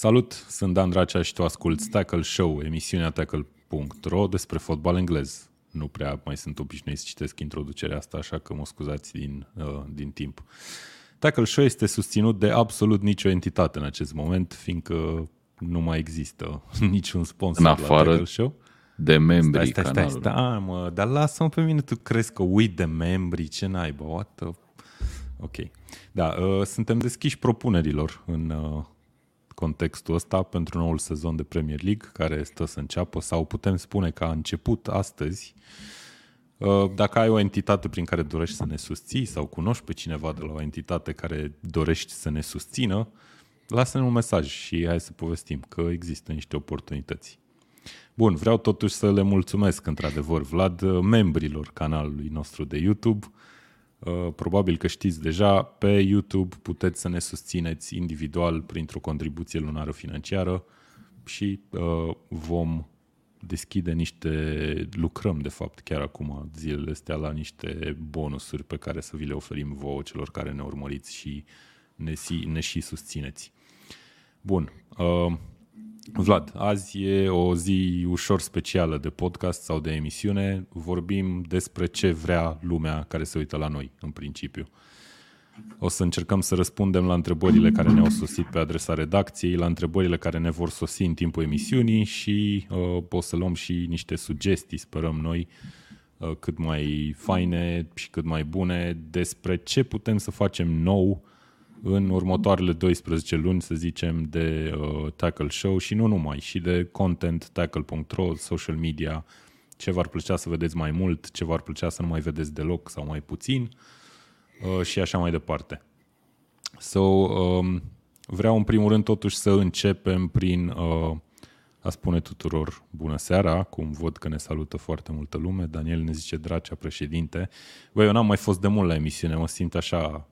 Salut, sunt Dan Dracea și tu asculti Tackle Show, emisiunea tackle.ro despre fotbal englez. Nu prea mai sunt obișnuit să citesc introducerea asta, așa că mă scuzați din, uh, din timp. Tackle Show este susținut de absolut nicio entitate în acest moment, fiindcă nu mai există niciun sponsor în afară la Tackle Show. de membrii Stai, stai, stai, stai, stai, mă, dar lasă-mă pe mine, tu crezi că uit de membrii, ce naiba, what the... Ok. Da, uh, suntem deschiși propunerilor în uh, contextul ăsta pentru noul sezon de Premier League care stă să înceapă sau putem spune că a început astăzi. Uh, dacă ai o entitate prin care dorești să ne susții sau cunoști pe cineva de la o entitate care dorești să ne susțină, lasă-ne un mesaj și hai să povestim că există niște oportunități. Bun, vreau totuși să le mulțumesc într-adevăr, Vlad, membrilor canalului nostru de YouTube. Uh, probabil că știți deja, pe YouTube puteți să ne susțineți individual printr-o contribuție lunară financiară și uh, vom deschide niște, lucrăm de fapt chiar acum zilele astea la niște bonusuri pe care să vi le oferim vouă celor care ne urmăriți și ne, ne și susțineți. Bun, uh, Vlad, azi e o zi ușor specială de podcast sau de emisiune. Vorbim despre ce vrea lumea care se uită la noi, în principiu. O să încercăm să răspundem la întrebările care ne-au sosit pe adresa redacției, la întrebările care ne vor sosi în timpul emisiunii și uh, o să luăm și niște sugestii, sperăm noi, uh, cât mai faine și cât mai bune despre ce putem să facem nou în următoarele 12 luni, să zicem, de uh, Tackle Show și nu numai, și de content tackle.ro, social media, ce v-ar plăcea să vedeți mai mult, ce v-ar plăcea să nu mai vedeți deloc sau mai puțin uh, și așa mai departe. So, um, vreau în primul rând totuși să începem prin uh, a spune tuturor bună seara, cum văd că ne salută foarte multă lume. Daniel ne zice Dracea, președinte. Băi, eu n-am mai fost de mult la emisiune, mă simt așa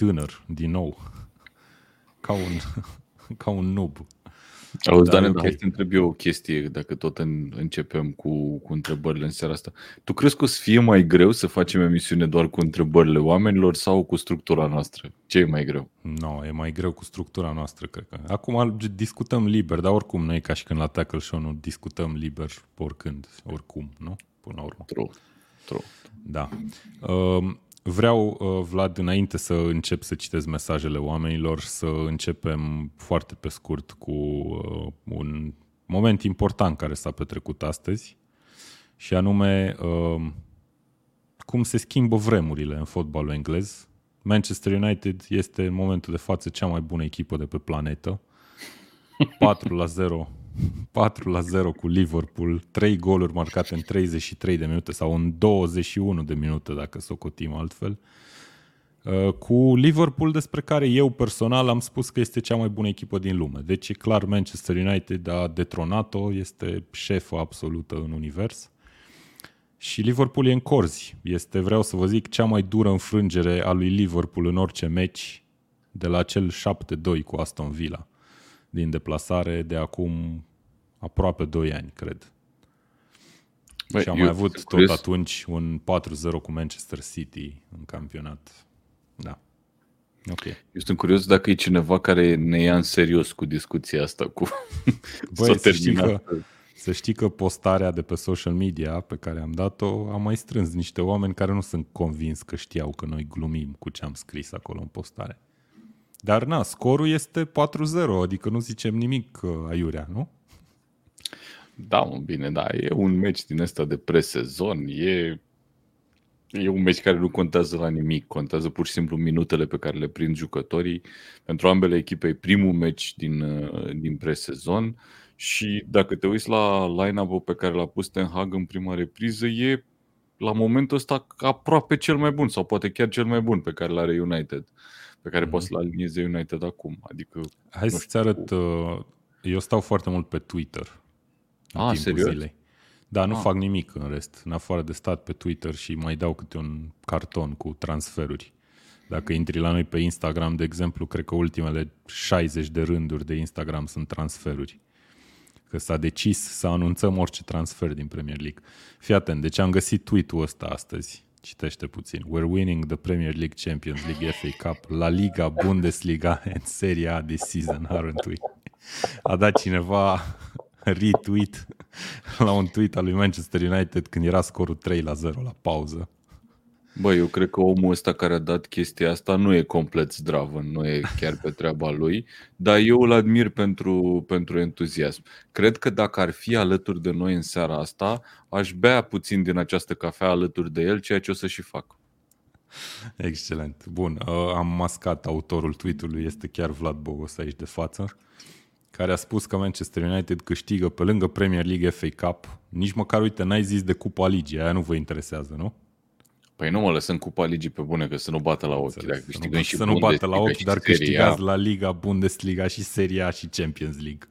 tânăr, din nou. Ca un, ca un noob. Auzi, Daniel, okay. hai să întreb eu o chestie, dacă tot în, începem cu, cu întrebările în seara asta. Tu crezi că o să fie mai greu să facem emisiune doar cu întrebările oamenilor sau cu structura noastră? Ce e mai greu? Nu, no, e mai greu cu structura noastră, cred că. Acum discutăm liber, dar oricum noi ca și când la Tackle Show nu discutăm liber oricând, oricum, nu? Până la urmă. True. True. Da. Uh, Vreau, uh, Vlad, înainte să încep să citesc mesajele oamenilor, să începem foarte pe scurt cu uh, un moment important care s-a petrecut astăzi și anume uh, cum se schimbă vremurile în fotbalul englez. Manchester United este în momentul de față cea mai bună echipă de pe planetă. 4 la 0 4 la 0 cu Liverpool, 3 goluri marcate în 33 de minute sau în 21 de minute, dacă să o cotim altfel. Uh, cu Liverpool, despre care eu personal am spus că este cea mai bună echipă din lume. Deci e clar Manchester United a detronat-o, este șefă absolută în univers. Și Liverpool e în corzi. Este, vreau să vă zic, cea mai dură înfrângere a lui Liverpool în orice meci de la cel 7-2 cu Aston Villa din deplasare de acum aproape 2 ani, cred. Băi, și am mai avut tot curios. atunci un 4-0 cu Manchester City în campionat. Da. Ok. Eu sunt curios dacă e cineva care ne ia în serios cu discuția asta cu Băi, să știi, că, să știi că postarea de pe social media pe care am dat-o a mai strâns niște oameni care nu sunt convins că știau că noi glumim cu ce am scris acolo în postare. Dar na, scorul este 4-0, adică nu zicem nimic uh, aiurea, nu? Da, mă, bine, da, e un meci din ăsta de presezon, e, e un meci care nu contează la nimic, contează pur și simplu minutele pe care le prind jucătorii. Pentru ambele echipe e primul meci din, uh, din presezon și dacă te uiți la line-up-ul pe care l-a pus Ten Hag în prima repriză, e la momentul ăsta aproape cel mai bun sau poate chiar cel mai bun pe care l-are United pe care mm-hmm. poți să-l alinieze United acum. Adică, Hai să-ți arăt, uh, eu stau foarte mult pe Twitter. Ah, serios? Zilei. Da, nu ah. fac nimic în rest, în afară de stat pe Twitter și mai dau câte un carton cu transferuri. Dacă intri la noi pe Instagram, de exemplu, cred că ultimele 60 de rânduri de Instagram sunt transferuri. Că s-a decis să anunțăm orice transfer din Premier League. Fii atent, deci am găsit tweet-ul ăsta astăzi. Citește puțin. We're winning the Premier League, Champions League, FA Cup, La Liga, Bundesliga and Serie A this season, aren't we? a dat cineva retweet la un tweet al lui Manchester United când era scorul 3 la 0 la pauză. Bă, eu cred că omul ăsta care a dat chestia asta nu e complet zdravă, nu e chiar pe treaba lui, dar eu îl admir pentru, pentru entuziasm. Cred că dacă ar fi alături de noi în seara asta, aș bea puțin din această cafea alături de el, ceea ce o să și fac. Excelent. Bun, uh, am mascat autorul tweet-ului, este chiar Vlad Bogos aici de față, care a spus că Manchester United câștigă pe lângă Premier League FA Cup. Nici măcar, uite, n-ai zis de Cupa Ligii, aia nu vă interesează, nu? Păi nu mă lăsăm Cupa Ligii pe bune, că să nu bată la ochi. Dacă câștigăm și să nu bată la ochi, dar câștigați la Liga, Bundesliga și Seria și Champions League.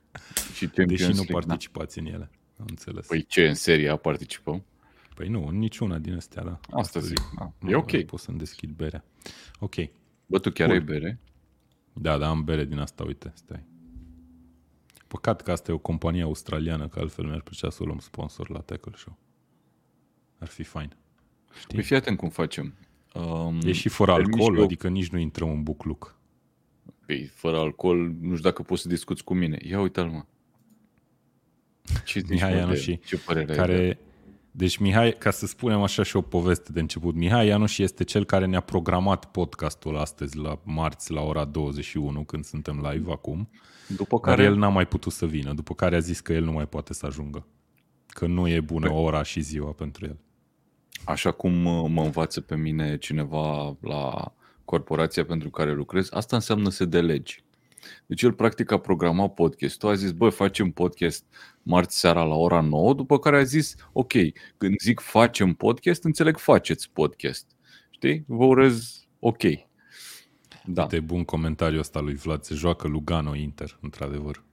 Și Champions Deși League, nu da. participați da. în ele. Am înțeles. Păi ce, în Seria participăm? Păi nu, în niciuna din astea, da. Asta zic, da. E ok. Pot să-mi deschid berea. Ok. Bă, tu chiar Bun. ai bere? Da, da, am bere din asta, uite, stai. Păcat că asta e o companie australiană, că altfel mi-ar plăcea să o luăm sponsor la Tackle Show. Ar fi fain. Știi? Păi fii atent cum facem. Um, e și fără alcool, eu... adică nici nu intrăm în bucluc. Păi, fără alcool, nu știu dacă poți să discuți cu mine. Ia uite-l, mă. Ce Mihai și ce părere care... Ai deci Mihai, ca să spunem așa și o poveste de început, Mihai Ianuș este cel care ne-a programat podcastul astăzi la marți la ora 21 când suntem live acum. După care el n-a mai putut să vină, după care a zis că el nu mai poate să ajungă. Că nu e bună păi... ora și ziua pentru el. Așa cum uh, mă învață pe mine cineva la corporația pentru care lucrez, asta înseamnă să delegi. Deci el practic a programat podcastul, a zis, băi, facem podcast marți seara la ora 9, după care a zis, ok, când zic facem podcast, înțeleg faceți podcast. Știi? Vă urez ok. Da. Uite, bun comentariu ăsta lui Vlad, se joacă Lugano Inter, într-adevăr.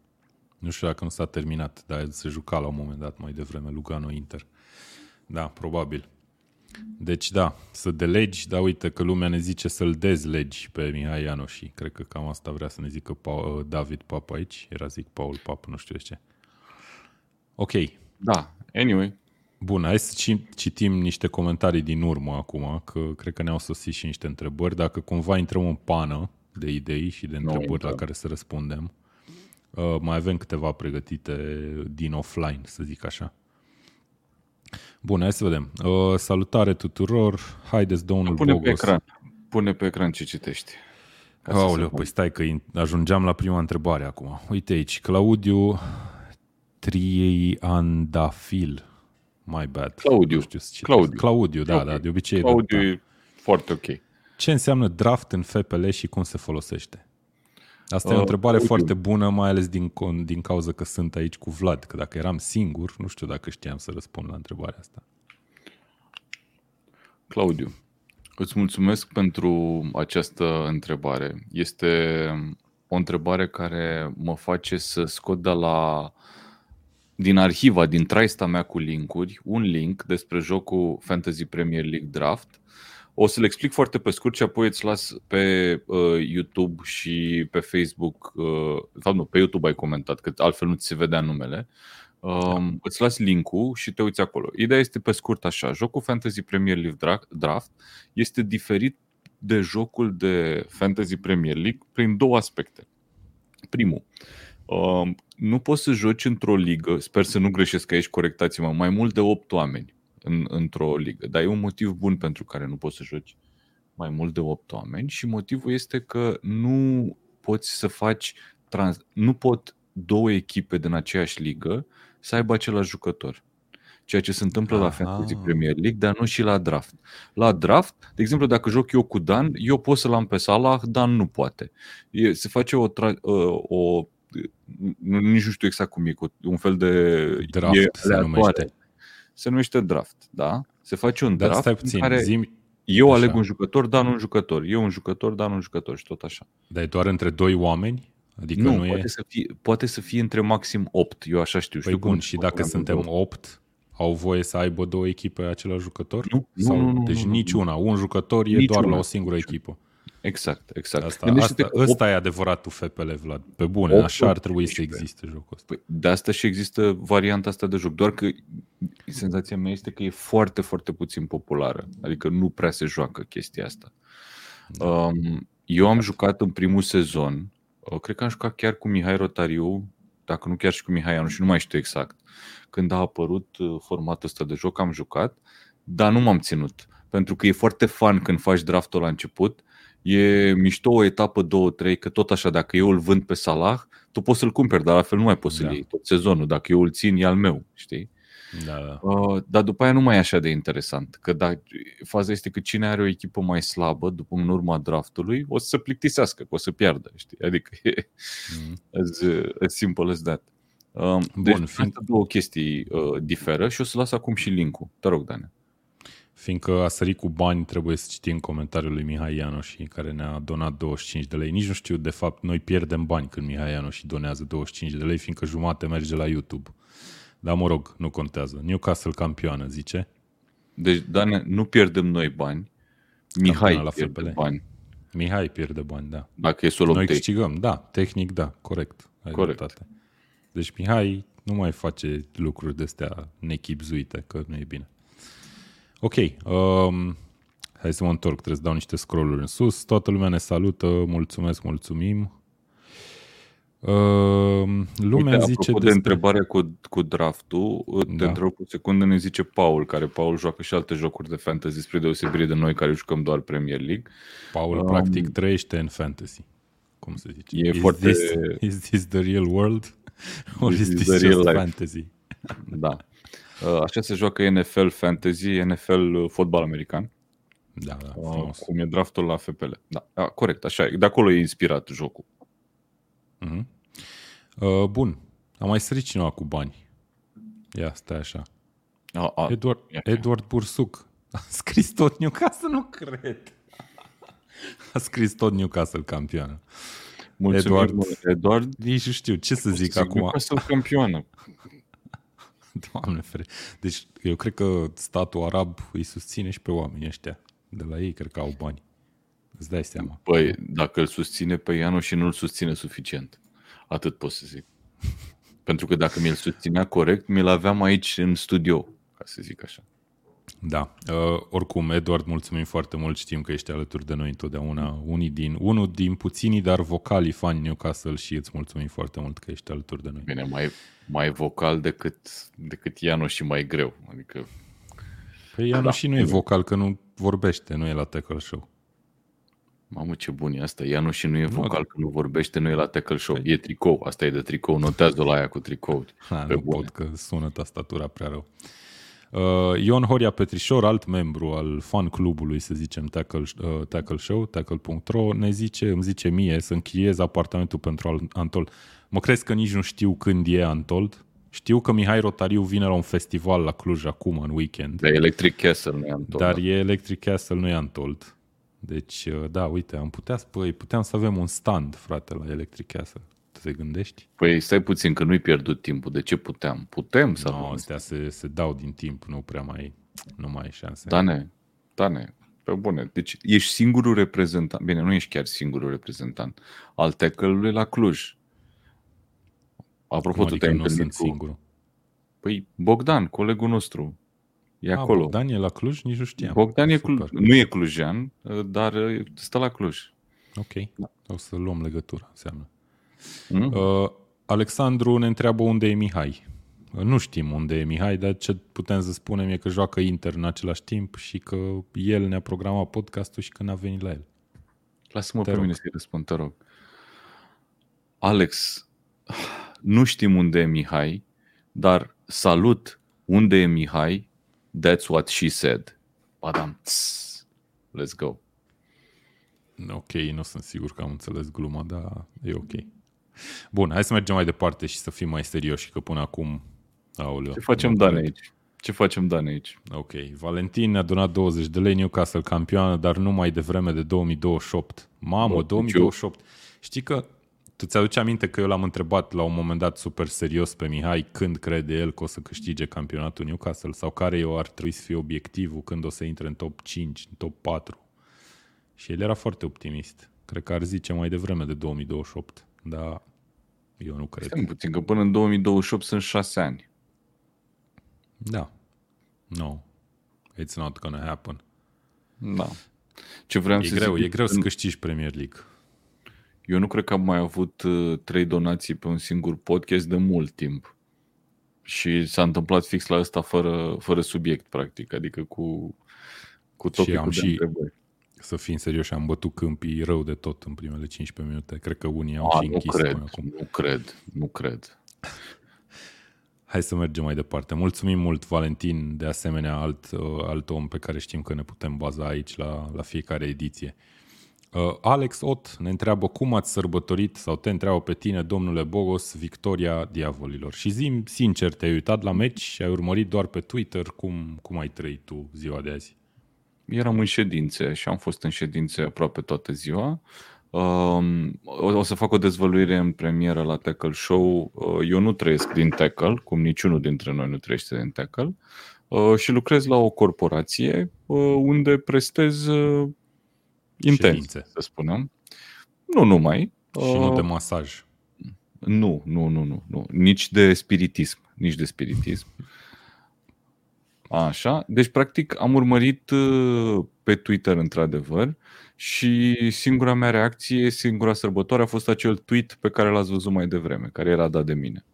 Nu știu dacă nu s-a terminat, dar se juca la un moment dat mai devreme Lugano Inter. Da, probabil. Deci da, să delegi, dar uite că lumea ne zice să-l dezlegi pe Mihai Ianoși. Cred că cam asta vrea să ne zică Paul, uh, David Pap aici. Era zic Paul Pap, nu știu de ce. Ok. Da, anyway. Bun, hai să citim niște comentarii din urmă acum, că cred că ne-au sosit și niște întrebări. Dacă cumva intrăm în pană de idei și de întrebări no, la care să răspundem, uh, mai avem câteva pregătite din offline, să zic așa. Bun, hai să vedem. Uh, salutare tuturor. Haideți, domnul Pune Bogos. pe ecran. Pune pe ecran ce citești. Aoleu, păi stai că ajungeam la prima întrebare acum. Uite aici, Claudiu Triandafil. My bad. Claudiu. știu Claudiu. Claudiu, da, okay. da, de obicei. Claudiu e foarte ok. Ce înseamnă draft în FPL și cum se folosește? Asta uh, e o uh, întrebare okay. foarte bună, mai ales din, din cauza că sunt aici cu Vlad, că dacă eram singur, nu știu dacă știam să răspund la întrebarea asta. Claudiu, îți mulțumesc pentru această întrebare. Este o întrebare care mă face să scot de la din arhiva, din traista mea cu linkuri, un link despre jocul Fantasy Premier League Draft o să le explic foarte pe scurt și apoi îți las pe uh, YouTube și pe Facebook. Uh, de fapt, nu, pe YouTube ai comentat, că altfel nu ți se vedea numele. Uh, da. Îți las linkul și te uiți acolo. Ideea este pe scurt așa. Jocul Fantasy Premier League Draft este diferit de jocul de Fantasy Premier League prin două aspecte. Primul, uh, nu poți să joci într-o ligă, sper să nu greșesc aici, corectați-mă, mai mult de 8 oameni în, într-o ligă. Dar e un motiv bun pentru care nu poți să joci mai mult de 8 oameni și motivul este că nu poți să faci trans, nu pot două echipe din aceeași ligă să aibă același jucător. Ceea ce se întâmplă Aha. la Fantasy Premier League, dar nu și la draft. La draft, de exemplu, dacă joc eu cu Dan, eu pot să-l am pe Salah, Dan nu poate. E, se face o, tra- ă, o nici nu știu exact cum e, un fel de draft e se numește se numește draft, da? Se face un Dar draft stai puțin, în care zi eu așa. aleg un jucător, dar nu un jucător. Eu un jucător, dar nu un jucător și tot așa. Dar e doar între doi oameni? Adică nu, nu poate, e... să fie, poate să fie între maxim 8, eu așa știu. Păi știu bun, și dacă suntem 8, au voie să aibă două echipe același jucător? Nu, Sau, nu, nu, Deci nu, niciuna. Un jucător e doar la o singură echipă. Exact, exact. Asta, asta, ăsta e adevăratul FPL, Vlad. Pe bune, 8, așa ar trebui 18. să existe jocul ăsta. Păi, de asta și există varianta asta de joc. Doar că senzația mea este că e foarte, foarte puțin populară. Adică nu prea se joacă chestia asta. Da. Um, eu am jucat în primul sezon uh, cred că am jucat chiar cu Mihai Rotariu, dacă nu chiar și cu Mihai Anu și nu mai știu exact. Când a apărut uh, formatul ăsta de joc am jucat, dar nu m-am ținut. Pentru că e foarte fun când faci draftul la început, e mișto o etapă, două, trei, că tot așa, dacă eu îl vând pe Salah, tu poți să-l cumperi, dar la fel nu mai poți să-l Da. iei tot sezonul. Dacă eu îl țin, e al meu, știi? Da, da. Uh, dar după aia nu mai e așa de interesant. Că da, faza este că cine are o echipă mai slabă după în urma draftului, o să se plictisească, că o să piardă, știi? Adică e Mm. as, as simple as that. Um, deci, fiind- fiind... două chestii uh, diferă și o să las acum și link-ul. Te rog, Dane. Fiindcă a sărit cu bani, trebuie să citim comentariul lui Mihai Ianoși, care ne-a donat 25 de lei. Nici nu știu, de fapt, noi pierdem bani când Mihai Ianoși donează 25 de lei, fiindcă jumate merge la YouTube. Dar mă rog, nu contează. Newcastle campioană, zice. Deci, Dane, nu pierdem noi bani. Mihai Campioana la pierde FPL. bani. Mihai pierde bani, da. Dacă e să o luăm Noi tehnic. câștigăm, da, tehnic, da, corect. Ai Corect. dreptate. Deci Mihai nu mai face lucruri de-astea nechipzuite, că nu e bine. Ok, um, hai să mă întorc, trebuie să dau niște scrolluri în sus. Toată lumea ne salută, mulțumesc, mulțumim. Um, lumea Uite, zice apropo de despre... întrebarea cu, cu draftul, te Da. întreb o secundă, ne zice Paul, care Paul joacă și alte jocuri de fantasy spre deosebire de noi care jucăm doar Premier League. Paul Um, practic trăiește în fantasy. Cum se zice? E is, foarte- this, is this the real world? Or This is is this the just real life. fantasy? Da. Uh, Așa se joacă NFL Fantasy, NFL fotbal american, Da, da, uh, frumos. cum e draftul la FPL. Da, da, corect, așa e. De acolo e inspirat jocul. Mhm. Uh, bun. Am mai sărit cineva cu bani. Ia, stai așa. A, a, Edward, ia. Edward Bursuc. A scris tot Newcastle, nu cred. A scris tot Newcastle campioană. mulțumim, Eduard. Eduard. Eduard Nici nu știu ce să zic acum. Newcastle campioană. Doamne fere. Deci eu cred că statul arab îi susține și pe oamenii ăștia. De la ei cred că au bani. Îți dai seama. Păi, dacă îl susține pe Ianu și nu îl susține suficient. Atât pot să zic. Pentru că dacă mi-l susținea corect, mi-l aveam aici în studio, ca să zic așa. Da. Uh, oricum, Edward, mulțumim foarte mult. Știm că ești alături de noi întotdeauna. Unii din, unul din puținii, dar vocali fani Newcastle și îți mulțumim foarte mult că ești alături de noi. Bine, mai, mai vocal decât, decât Ianu și mai greu. Adică, Păi Ianu Da. și nu e vocal, că nu vorbește, nu e la Tackle Show. mamă ce bun e asta. Ianu și nu e vocal, da. că nu vorbește, nu e la tackle show. E tricou, asta e de tricou. Notează la aia cu tricouri. Ha, Pe nu bune. pot că sună tastatura prea rău. Uh, Ion Horia Petrișor, alt membru al fan clubului, să zicem, Tackle, uh, tackle Show, tackle.ro, ne zice, îmi zice mie să închiriez apartamentul pentru Al- Antol. Mă crezi că nici nu știu când e Antold? Știu că Mihai Rotariu vine la un festival la Cluj acum, în weekend. De Electric Castle, nu e Anton. Dar da. e Electric Castle, nu e Antold. Deci, uh, da, uite, am putea, păi, puteam să avem un stand, frate, la Electric Castle. Te gândești? Păi stai puțin, că nu-i pierdut timpul. De ce puteam? Putem să Nu, avem. no, astea se, se dau din timp, nu prea mai, nu mai ai șanse. Dane, Dane, pe bune. Deci ești singurul reprezentant, bine, nu ești chiar singurul reprezentant al tackle la Cluj. Apropo, Cum tu adică te-ai nu întâlnit sunt cu... singur. Păi Bogdan, colegul nostru, e A, acolo. Bogdan e la Cluj? Nici nu știam. Bogdan e Super. Cluj, nu e clujean, dar uh, stă la Cluj. Ok, o să luăm legătura, înseamnă. Mm? Uh, Alexandru ne întreabă unde e Mihai. Uh, Nu știm unde e Mihai, dar ce putem să spunem e că joacă Inter în același timp și că el ne-a programat podcastul și că n-a venit la el. Lasă-mă Te pe rog. mine să-i răspund, te rog. Alex, nu știm unde e Mihai, dar salut unde e Mihai, that's what she said. Badam, tss. let's go. Ok, nu sunt sigur că am înțeles gluma, dar e ok. Bun, hai să mergem mai departe și să fim mai serioși, că până acum... Aoleu, Ce facem, nu Dan, cred. aici? Ce facem, Dan, aici? Ok, Valentin ne-a donat 20 de lei, Newcastle campioană, dar nu mai devreme de 2028. Mamă, Bă, 2028. Știi că tu ți-aduci aminte că eu l-am întrebat la un moment dat super serios pe Mihai când crede el că o să câștige campionatul Newcastle sau care eu ar trebui să fie obiectivul când o să intre în top 5, în top 4. Și el era foarte optimist. Cred că ar zice mai devreme de 2028, dar eu nu cred. Stai puțin, că până în 2028 sunt șase ani. Da. No. It's not gonna happen. Da. Ce vreau E să greu, zic, e greu să în- câștigi Premier League. Eu nu cred că am mai avut uh, trei donații pe un singur podcast de mult timp. Și s-a întâmplat fix la ăsta fără, fără subiect, practic, adică cu, cu topicul am de și- întrebări. Să fim serios, am bătut câmpii rău de tot în primele 15 minute. Cred că unii au A, și nu închis cred, până acum. nu cred, nu cred. Hai să mergem mai departe. Mulțumim mult, Valentin, de asemenea, alt, uh, alt om pe care știm că ne putem baza aici la, la fiecare ediție. Uh, Alex Ot ne întreabă cum ați sărbătorit sau te întreabă pe tine, domnule Bogos, victoria diavolilor. Și zim sincer, te-ai uitat la meci și ai urmărit doar pe Twitter cum, cum ai trăit tu ziua de azi? Eram în ședințe și am fost în ședințe aproape toată ziua. Um, o, o să fac o dezvăluire în premieră la Tackle Show. Uh, eu nu trăiesc din Tackle, cum niciunul dintre noi nu trăiește din Tackle, uh, și lucrez la o corporație uh, unde prestez uh, intens, Ședințe. să spunem. Nu numai. Și nu uh, de masaj. Nu, nu, nu, nu, nu. Nici de spiritism. Nici de spiritism. Așa. Deci, practic, am urmărit uh, pe Twitter, într-adevăr, și singura mea reacție, singura sărbătoare a fost acel tweet pe care l-ați văzut mai devreme, care era dat de mine.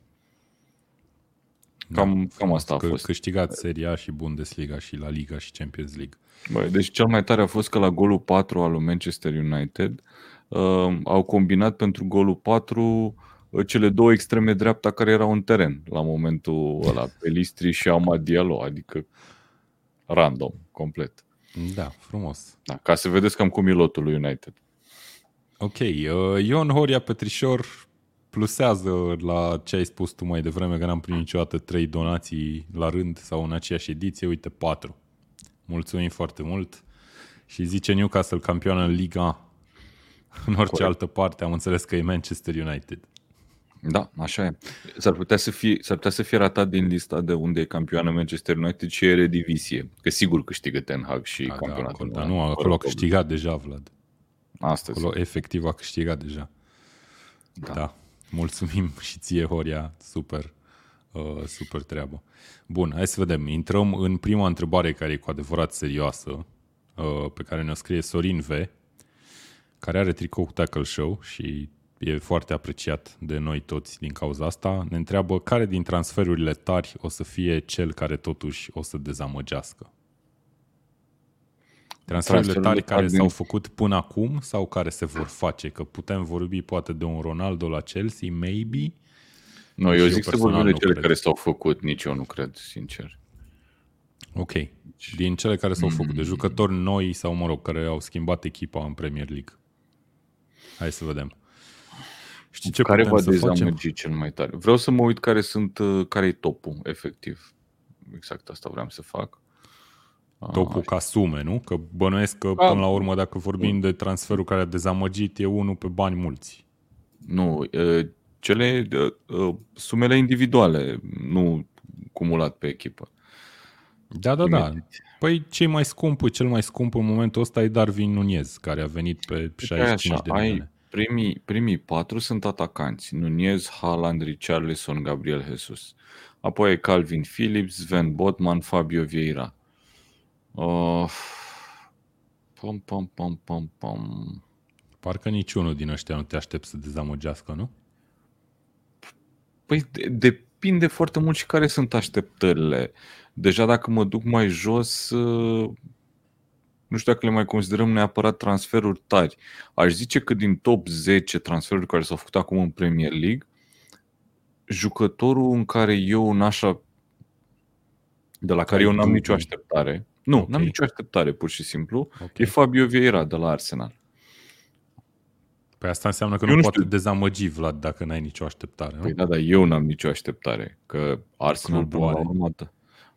Cam, cam asta a Că fost. câștigat Seria și Bundesliga și La Liga și Champions League. Băi, deci cel mai tare a fost că la golul 4 al lui Manchester United uh, au combinat pentru golul 4 uh, cele două extreme dreapta care erau în teren la momentul ăla, Pelistri și Amad Diallo, adică random, complet. Da, frumos. Da, ca să vedeți cam cum e lotul lui United. Ok, uh, Ion Horia Petrișor plusează la ce ai spus tu mai devreme, că n-am primit niciodată trei donații la rând sau în aceeași ediție, uite patru. Mulțumim foarte mult și zice Newcastle campioană în Liga în orice Corect. altă parte, am înțeles că e Manchester United. Da, așa e. S-ar putea să fie, s-ar putea să fie ratat din lista de unde e campioană Manchester United și Eredivisie. Că sigur câștigă Ten Hag și A, da, campionatul. acolo, nu? dar nu, Fără acolo a probleme. câștigat deja, Vlad. Astăzi. Acolo efectiv a câștigat deja. Da. da. Mulțumim și ție, Horia. Super, uh, super treabă. Bun, hai să vedem. Intrăm în prima întrebare care e cu adevărat serioasă, uh, pe care ne-o scrie Sorin V, care are tricou cu Tackle Show și e foarte apreciat de noi toți din cauza asta. Ne întreabă care din transferurile tari o să fie cel care totuși o să dezamăgească. Transferurile Transferurile tari care tari din- s-au făcut până acum sau care se vor face? Că putem vorbi poate de un Ronaldo la Chelsea, maybe. Nu, Și eu eu zic să personal vorbim de nu cele cred. care s-au făcut, nici eu nu cred, sincer. Ok. Din cele care s-au făcut, de jucători noi sau, mă rog, care au schimbat echipa în Premier League. Hai să vedem. Știi ce care putem va să facem? dezamăgi cel mai tare? Vreau să mă uit care sunt, uh, care e topul, efectiv. Exact asta vreau să fac. Topul ca sume, nu? Că bănuiesc că, până la urmă, dacă vorbim de transferul care a dezamăgit, e unul pe bani mulți. Nu, uh, cele uh, uh, sumele individuale, nu cumulat pe echipă. Da, da, da. Păi cei mai scump, cel mai scump în momentul ăsta e Darwin Nunez, care a venit pe 65 Așa, de ai milioane. Primii, primii patru sunt atacanți. Nunez, Haaland, Richarlison, Gabriel Jesus. Apoi ai Calvin Phillips, Sven Botman, Fabio Vieira. Uh, pom, pom, pom, pom, pom. Parcă niciunul din ăștia nu te aștept să dezamăgească, nu? Păi de- depinde foarte mult și care sunt așteptările. Deja dacă mă duc mai jos, uh, nu știu dacă le mai considerăm neapărat transferuri tari. Aș zice că din top 10 transferuri care s-au făcut acum în Premier League, jucătorul în care eu n-aș a- de la care eu n-am dubii. nicio așteptare. Nu, Ok. n-am nicio așteptare, pur și simplu. Ok. E Fabio Vieira de la Arsenal. Păi asta înseamnă că Eu nu, nu poate știu. dezamăgi, Vlad, dacă n-ai nicio așteptare, nu? Păi da, dar eu n-am nicio așteptare. Că Arsenal Clubul până la are. urmă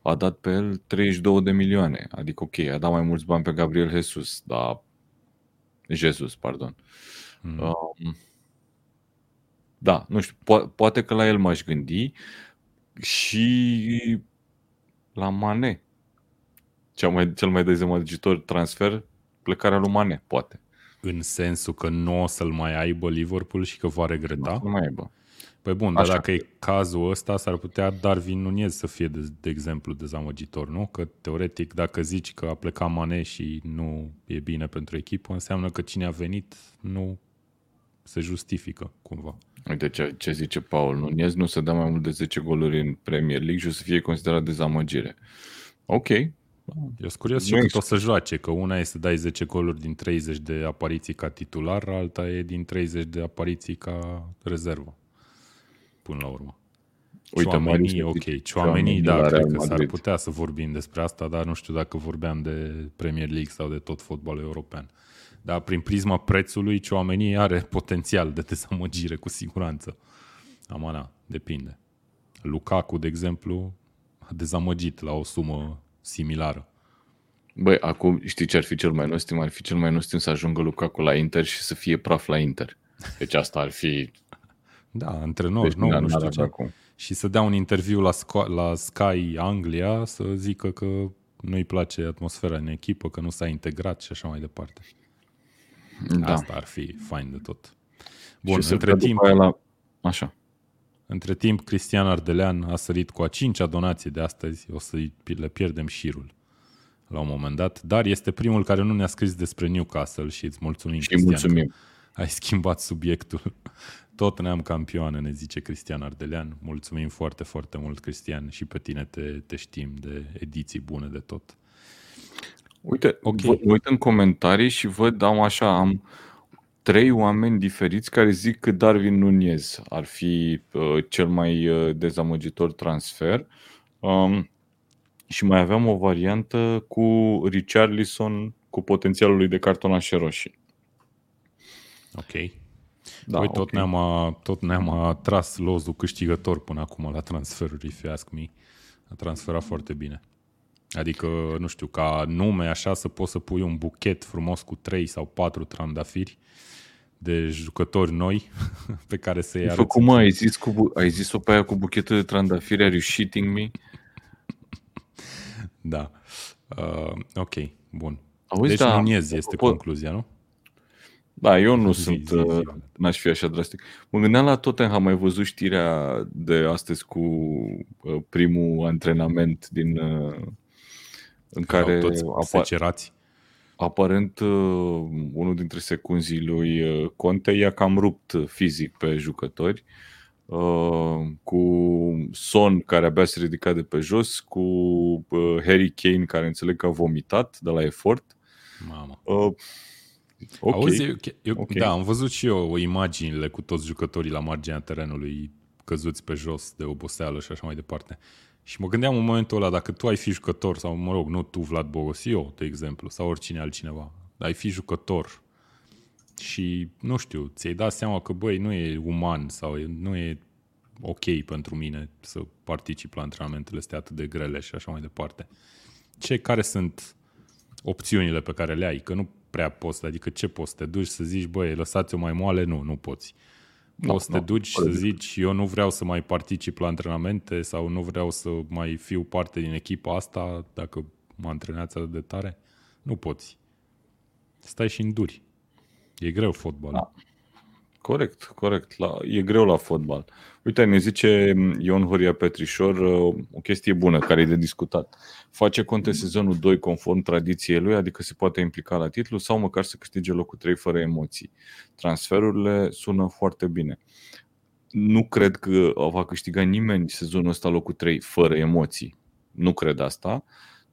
a dat- a dat pe el 32 de milioane. Adică ok, a dat mai mulți bani pe Gabriel Jesus, dar Jesus, pardon. Mm. Um, da, nu știu, po- poate că la el m-aș gândi și la Mane. Cel mai, cel mai dezamăgitor transfer, plecarea lui Mane, poate. În sensul că nu o să-l mai aibă Liverpool și că va regreta? Nu mai aibă. Păi bun, dar Așa. dacă e cazul ăsta, s-ar putea Darwin Nunez să fie, de, de exemplu, dezamăgitor, nu? Că teoretic, dacă zici că a plecat Mane și nu e bine pentru echipă, înseamnă că cine a venit nu se justifică cumva. Uite ce, ce zice Paul, Nunez nu se dă mai mult de 10 goluri în Premier League și o să fie considerat dezamăgire. Ok. Eu sunt curios și cât o să joace, că una e să dai 10 goluri din 30 de apariții ca titular, alta e din 30 de apariții ca rezervă, până la urmă. Uite, Ciuamenii, ok. Ciuamenii, da, cred că s-ar putea să vorbim despre asta, dar nu știu dacă vorbeam de Premier League sau de tot fotbalul european. Dar prin prisma prețului, Ciuamenii are potențial de dezamăgire, cu siguranță. Amana, depinde. Lukaku, de exemplu, a dezamăgit la o sumă similară. Băi, acum știi ce ar fi cel mai nostim? Ar fi cel mai nostim să ajungă Lukaku la Inter și să fie praf la Inter. Deci asta ar fi... Da, antrenor, deci, nu, nu știu ce. Acum și să dea un interviu la, Sco- la Sky Anglia să zică că nu-i place atmosfera în echipă, că nu s-a integrat și așa mai departe. Da. Asta ar fi fain de tot. Bun, și între timp, la... așa. între timp, Cristian Ardelean a sărit cu a cincea donație de astăzi, o să le pierdem șirul la un moment dat, dar este primul care nu ne-a scris despre Newcastle și îți mulțumim, și Cristian, mulțumim. Ai schimbat subiectul. Tot ne-am campioane, ne zice Cristian Ardelean. Mulțumim foarte, foarte mult, Cristian, și pe tine te, te știm de ediții bune de tot. Uite, okay. uit în comentarii și văd, am așa, am trei oameni diferiți care zic că Darwin Nunez ar fi uh, cel mai uh, dezamăgitor transfer. Um, și mai aveam o variantă cu Richarlison cu potențialul lui de cartonașe roșii. Ok. Da, Uite, tot, okay. ne-am, a, tot ne-am atras lozul câștigător până acum la transferuri, if you ask me. A transferat foarte bine. Adică, nu știu, ca nume așa să poți să pui un buchet frumos cu 3 sau 4 trandafiri de jucători noi pe care să-i arăți. Făcut, mă, ai zis, cu, ai zis-o pe aia cu buchetul de trandafiri, are you shitting me? da. Uh, ok, bun. Auzi, deci da, Nunez este pot... concluzia, nu? Da, eu nu zi, sunt, zi, zi. Uh, n-aș fi așa drastic. Mă gândeam la Tottenham, mai văzut știrea de astăzi cu uh, primul antrenament din uh, în care toți apa- aparent unul dintre secunzii lui Conte i-a cam rupt fizic pe jucători cu Son care abia se ridica de pe jos, cu Harry Kane care înțeleg că a vomitat de la efort. Mamă. Okay. Auzi, eu, eu, okay. da, am văzut și eu imaginile cu toți jucătorii la marginea terenului căzuți pe jos de oboseală și așa mai departe. Și mă gândeam în momentul ăla, dacă tu ai fi jucător, sau mă rog, nu tu, Vlad Bogosiu, de exemplu, sau oricine altcineva, ai fi jucător și, nu știu, ți-ai dat seama că, băi, nu e uman sau nu e ok pentru mine să particip la antrenamentele astea atât de grele și așa mai departe. Ce, care sunt opțiunile pe care le ai? Că nu prea poți, adică ce poți să te duci să zici, băi, lăsați-o mai moale? Nu, nu poți. No, poți să no, te duci să zici, eu nu vreau să mai particip la antrenamente sau nu vreau să mai fiu parte din echipa asta dacă mă antrenează de tare? Nu poți. Stai și înduri. E greu fotbalul. Da. Corect, corect. La, e greu la fotbal. Uite, ne zice Ion Horia Petrișor uh, o chestie bună care e de discutat. Face Conte sezonul 2 conform tradiției lui, adică se poate implica la titlu sau măcar să câștige locul 3 fără emoții. Transferurile sună foarte bine. Nu cred că va câștiga nimeni sezonul ăsta locul 3 fără emoții. Nu cred asta,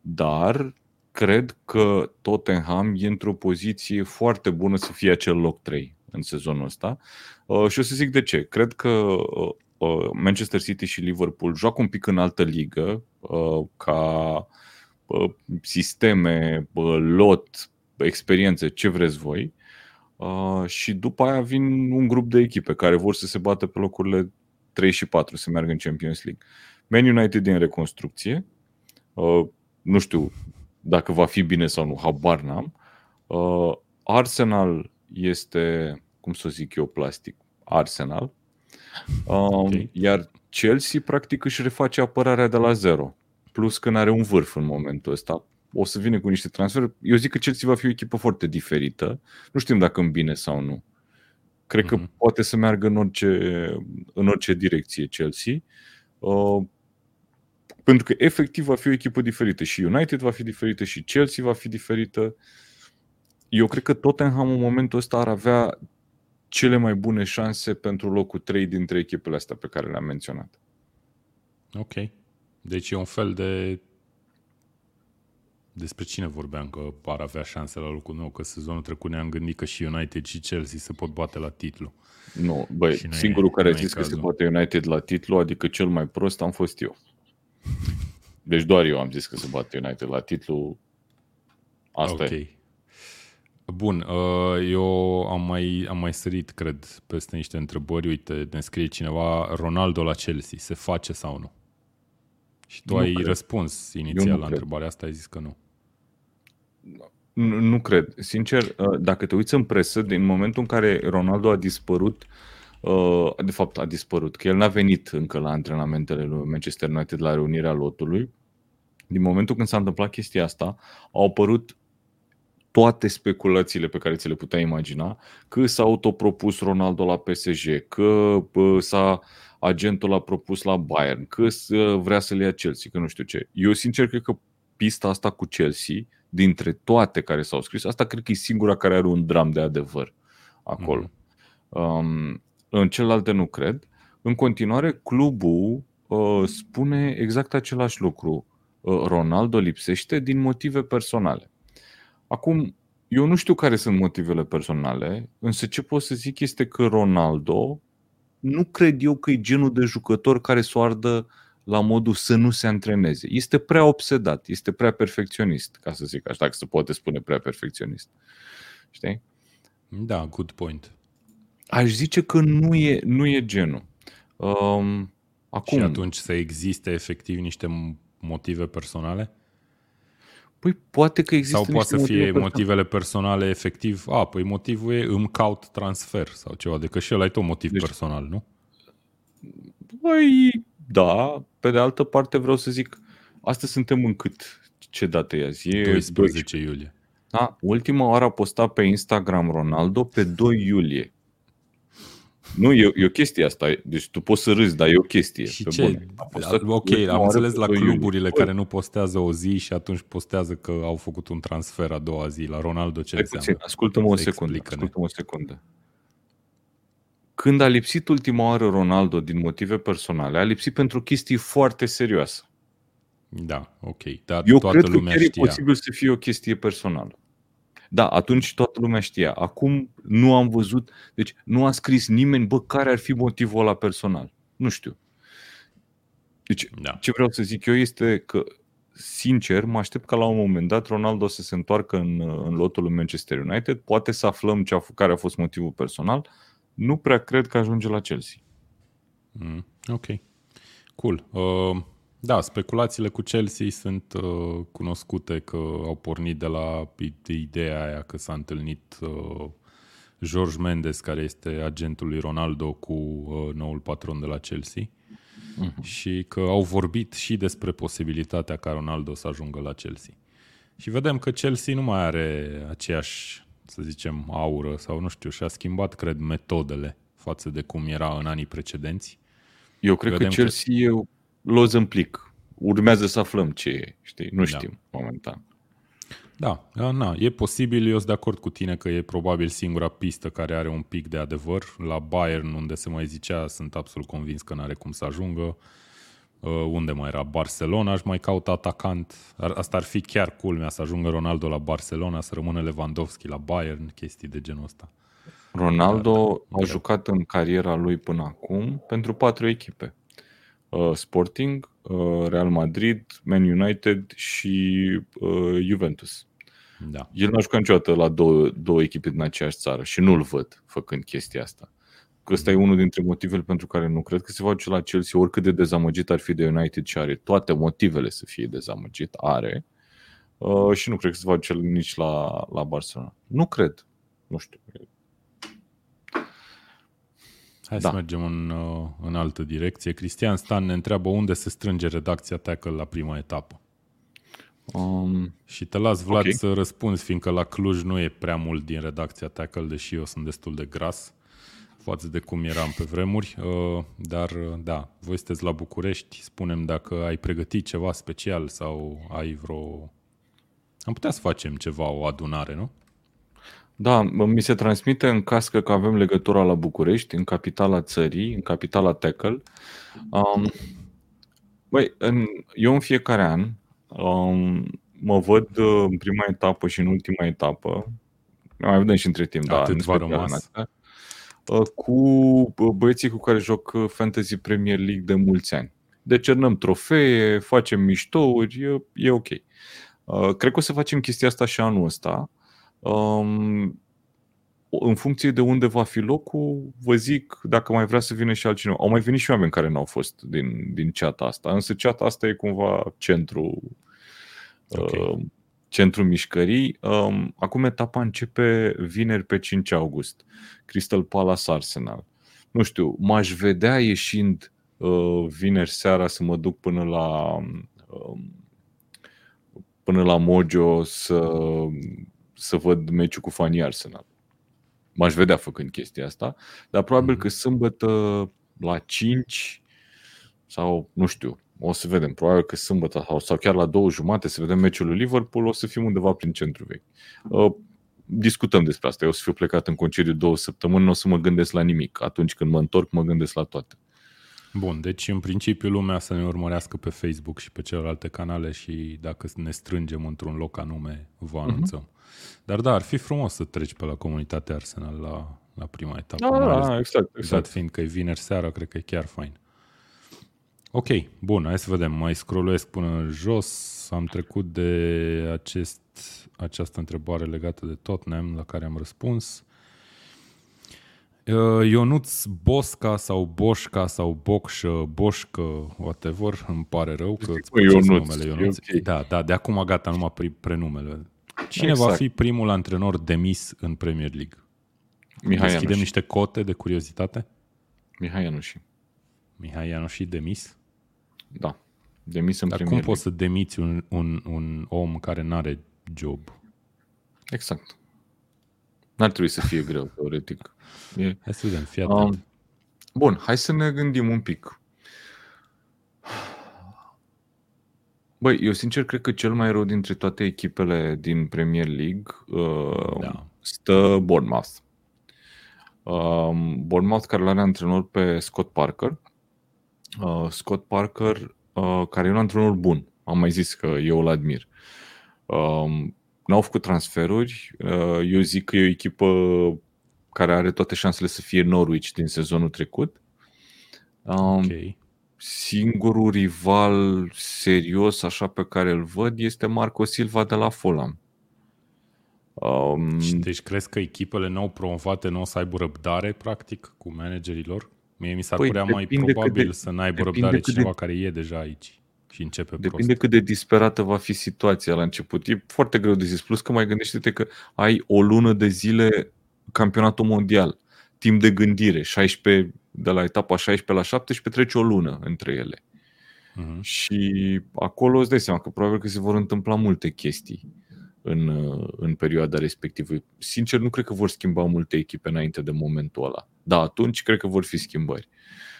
dar cred că Tottenham e într-o poziție foarte bună să fie acel loc 3 în sezonul ăsta. Uh, și o să zic de ce. Cred că uh, uh, Manchester City și Liverpool joacă un pic în altă ligă ca sisteme, lot, experiențe, ce vreți voi. Și după aia vin un grup de echipe care vor să se bată pe locurile 3 și 4 să meargă în Champions League. Man United din reconstrucție. Nu știu dacă va fi bine sau nu, habar n-am. Arsenal este, cum să zic eu, plastic, Arsenal. Um, okay. Iar Chelsea practic își reface apărarea de la zero. Plus că are un vârf în momentul ăsta. O să vină cu niște transferuri. Eu zic că Chelsea va fi o echipă foarte diferită. Nu știm dacă în bine sau nu. Cred mm-hmm. că mhm. poate să meargă în orice, în orice direcție Chelsea. Uh, pentru că efectiv va fi o echipă diferită. Și United va fi diferită, și Chelsea va fi diferită. Uh, eu cred că Tottenham în momentul ăsta ar avea cele mai bune șanse pentru locul 3 dintre echipele astea pe care le-am menționat. Ok. Deci e un fel de... Despre cine vorbeam că ar avea șanse la locul nou? Că sezonul trecut ne-am gândit că și United și Chelsea se pot bate la titlu. Nu, băi, singurul e, care a zis că se poate United la titlu, adică cel mai prost, am fost eu. Deci doar eu am zis că se bate United la titlu. Asta okay. e. Bun, uh, eu am mai, am mai sărit, cred, peste niște întrebări. Uite, ne scrie cineva, Ronaldo la Chelsea, se face sau nu? Și tu nu ai cred. răspuns inițial la cred. întrebarea asta, ai zis că nu. Nu, nu cred. Sincer, uh, dacă te uiți în presă, din momentul în care Ronaldo a dispărut, uh, de fapt a dispărut, că el n-a venit încă la antrenamentele lui Manchester United la reunirea lotului, din momentul când s-a întâmplat chestia asta, au apărut toate speculațiile pe care ți le puteai imagina, că s-a autopropus Ronaldo la PSG, că s-a agentul a propus la Bayern, că vrea să le ia Chelsea, că nu știu ce. Eu sincer cred că pista asta cu Chelsea, dintre toate care s-au scris, asta cred că e singura care are un dram de adevăr acolo. Mm. Um, în celelalte nu cred. În continuare, clubul uh, spune exact același lucru. Uh, Ronaldo lipsește din motive personale. Acum, eu nu știu care sunt motivele personale, însă ce pot să zic este că Ronaldo nu cred eu că e genul de jucător care să o ardă la modul să nu se antreneze. Este prea obsedat, este prea perfecționist, ca să zic așa, dacă se poate spune prea perfecționist. Știi? Da, good point. Aș zice că nu e, nu e genul. Um, acum, și atunci să existe efectiv niște motive personale? Păi poate că există Sau poate să fie motive motivele personale efectiv. A, păi motivul e îmi caut transfer sau ceva. De că și el ai tot motiv deci, personal, nu? Păi, da. Pe de altă parte vreau să zic, astăzi suntem în cât? Ce dată e azi? E 12, 12 iulie. Da, ultima oară a postat pe Instagram Ronaldo pe 2 iulie. Nu, e, e o chestie asta. Deci tu poți să râzi, dar e o chestie. Și ce? Bun. Ok, am înțeles la cluburile iunie. care nu postează o zi și atunci postează că au făcut un transfer a doua zi la Ronaldo. Ce înseamnă? Ascultă-mă o secundă. Ascultă-mă o secundă. Când a lipsit ultima oară Ronaldo din motive personale, a lipsit pentru chestii foarte serioase. Da, ok. Dar Eu toată cred că lumea chiar știa. e posibil să fie o chestie personală. Da, atunci toată lumea știa. Acum nu am văzut, deci nu a scris nimeni, bă, care ar fi motivul ăla personal. Nu știu. Deci, da. ce vreau să zic eu este că, sincer, mă aștept ca la un moment dat Ronaldo să se întoarcă în, în lotul lui Manchester United, poate să aflăm ce a, care a fost motivul personal. Nu prea cred că ajunge la Chelsea. Mm, ok. Cool. Uh, da, speculațiile cu Chelsea sunt uh, cunoscute că au pornit de la ideea aia că s-a întâlnit uh, George Mendes, care este agentul lui Ronaldo, cu uh, noul patron de la Chelsea uh-huh. și că au vorbit și despre posibilitatea ca Ronaldo să ajungă la Chelsea. Și vedem că Chelsea nu mai are aceeași, să zicem, aură sau nu știu, și-a schimbat, cred, metodele față de cum era în anii precedenți. Eu cred vedem că Chelsea că... e loz în plic. Urmează să aflăm ce e, știi? Nu da. știm da. momentan. Da, na, e posibil, eu sunt de acord cu tine că e probabil singura pistă care are un pic de adevăr. La Bayern, unde se mai zicea, sunt absolut convins că nu are cum să ajungă. Uh, unde mai era? Barcelona, aș mai cauta atacant. Asta ar fi chiar culmea să ajungă Ronaldo la Barcelona, să rămână Lewandowski la Bayern, chestii de genul ăsta. Ronaldo Dar, a jucat în cariera lui până acum pentru patru echipe. Uh, Sporting, uh, Real Madrid, Man United și uh, Juventus. Da. El n-aș jucat niciodată la două, două echipe din aceeași țară și nu-l văd făcând chestia asta. Că ăsta e unul dintre motivele pentru care nu cred că se va duce la Chelsea, oricât de dezamăgit ar fi de United și are toate motivele să fie dezamăgit, are. Uh, și nu cred că se va duce nici la, la Barcelona. Nu cred. Nu știu. Hai da. să mergem în, uh, în altă direcție. Cristian Stan ne întreabă unde se strânge redacția Tackle la prima etapă. Um, și te las, Vlad, okay. să răspunzi, fiindcă la Cluj nu e prea mult din redacția Tackle, deși eu sunt destul de gras față de cum eram pe vremuri. Uh, dar, uh, da, voi sunteți la București, spunem dacă ai pregătit ceva special sau ai vreo... Am putea să facem ceva, o adunare, nu? Da, mi se transmite în cască că avem legătura la București, în capitala țării, în capitala Tecal. Um, băi, în, eu în fiecare an um, mă văd uh, în prima etapă și în ultima etapă, mai vedem și între timp, Atât da, va rămas. Asta, uh, cu băieții cu care joc uh, Fantasy Premier League de mulți ani. Decernăm trofee, facem miștouri, e, e ok. Cred că o să facem chestia asta și anul ăsta. Um, în funcție de unde va fi locul, vă zic dacă mai vrea să vină și altcineva. Au mai venit și oameni care n-au fost din, din chat asta, însă chat asta e cumva centru, okay. uh, centru mișcării. Um, acum etapa începe vineri pe 5 august. Crystal Palace Arsenal. Nu știu, m-aș vedea ieșind uh, vineri seara să mă duc până la uh, până la Mojo să să văd meciul cu fanii Arsenal. M-aș vedea făcând chestia asta, dar probabil că sâmbătă la 5 sau nu știu, o să vedem, probabil că sâmbătă sau, sau chiar la două jumate să vedem meciul lui Liverpool, o să fim undeva prin centru vechi. Uh, discutăm despre asta. Eu o să fiu plecat în concediu două săptămâni, nu o să mă gândesc la nimic. Atunci când mă întorc, mă gândesc la toate. Bun, deci în principiu lumea să ne urmărească pe Facebook și pe celelalte canale și dacă ne strângem într-un loc anume, vă mhm. anunțăm. Uh-huh. Dar da, ar fi frumos să treci pe la comunitatea Arsenal la, la prima etapă. Da, da, exact, exact. fiind că e vineri seara, cred că e chiar fain. Ok, bun, hai să vedem. Mai scrollesc până jos. Am trecut de acest, această întrebare legată de Tottenham, la care am răspuns. Uh, Ionuț Bosca sau Boșca sau Bocșă, Boșcă, whatever, îmi pare rău că îți Ionuț, numele Ionuț. Okay. Da, da, de acum gata, numai prenumele. Cine exact. va fi primul antrenor demis în Premier League? Mihai Deschidem Ianuși. niște cote de curiozitate? Mihai Ianuși. Mihai Ianuși demis? Da, demis în Dar Premier cum poți să demiți un, un, un om care nu are job? Exact. N-ar trebui să fie greu, teoretic. E... Hai să vedem, fii Um, bun, hai să ne gândim un pic. Băi, eu sincer cred că cel mai rău dintre toate echipele din Premier League uh, da. stă Bournemouth. Uh, Bournemouth care l-are antrenor pe Scott Parker. Uh, Scott Parker, uh, care e un antrenor bun. Am mai zis că eu îl admir. Uh, n-au făcut transferuri. Uh, eu zic că e o echipă care are toate șansele să fie Norwich din sezonul trecut. Um, okay. Singurul rival serios așa pe care îl văd este Marco Silva de la Fulham. Um, deci crezi că echipele nou promovate nu o să aibă răbdare, practic, cu managerii lor? Mie mi s-ar păi, părea mai probabil de, să n-aibă răbdare cineva de, care e deja aici și începe Depinde prost. cât de disperată va fi situația la început. E foarte greu de zis. Plus că mai gândește-te că ai o lună de zile campionatul mondial, timp de gândire, 16, de la etapa 16 la 17 trece o lună între ele. Uh-huh. Și acolo îți dai seama că probabil că se vor întâmpla multe chestii în, în perioada respectivă. Sincer, nu cred că vor schimba multe echipe înainte de momentul ăla. Da, atunci cred că vor fi schimbări. Uh,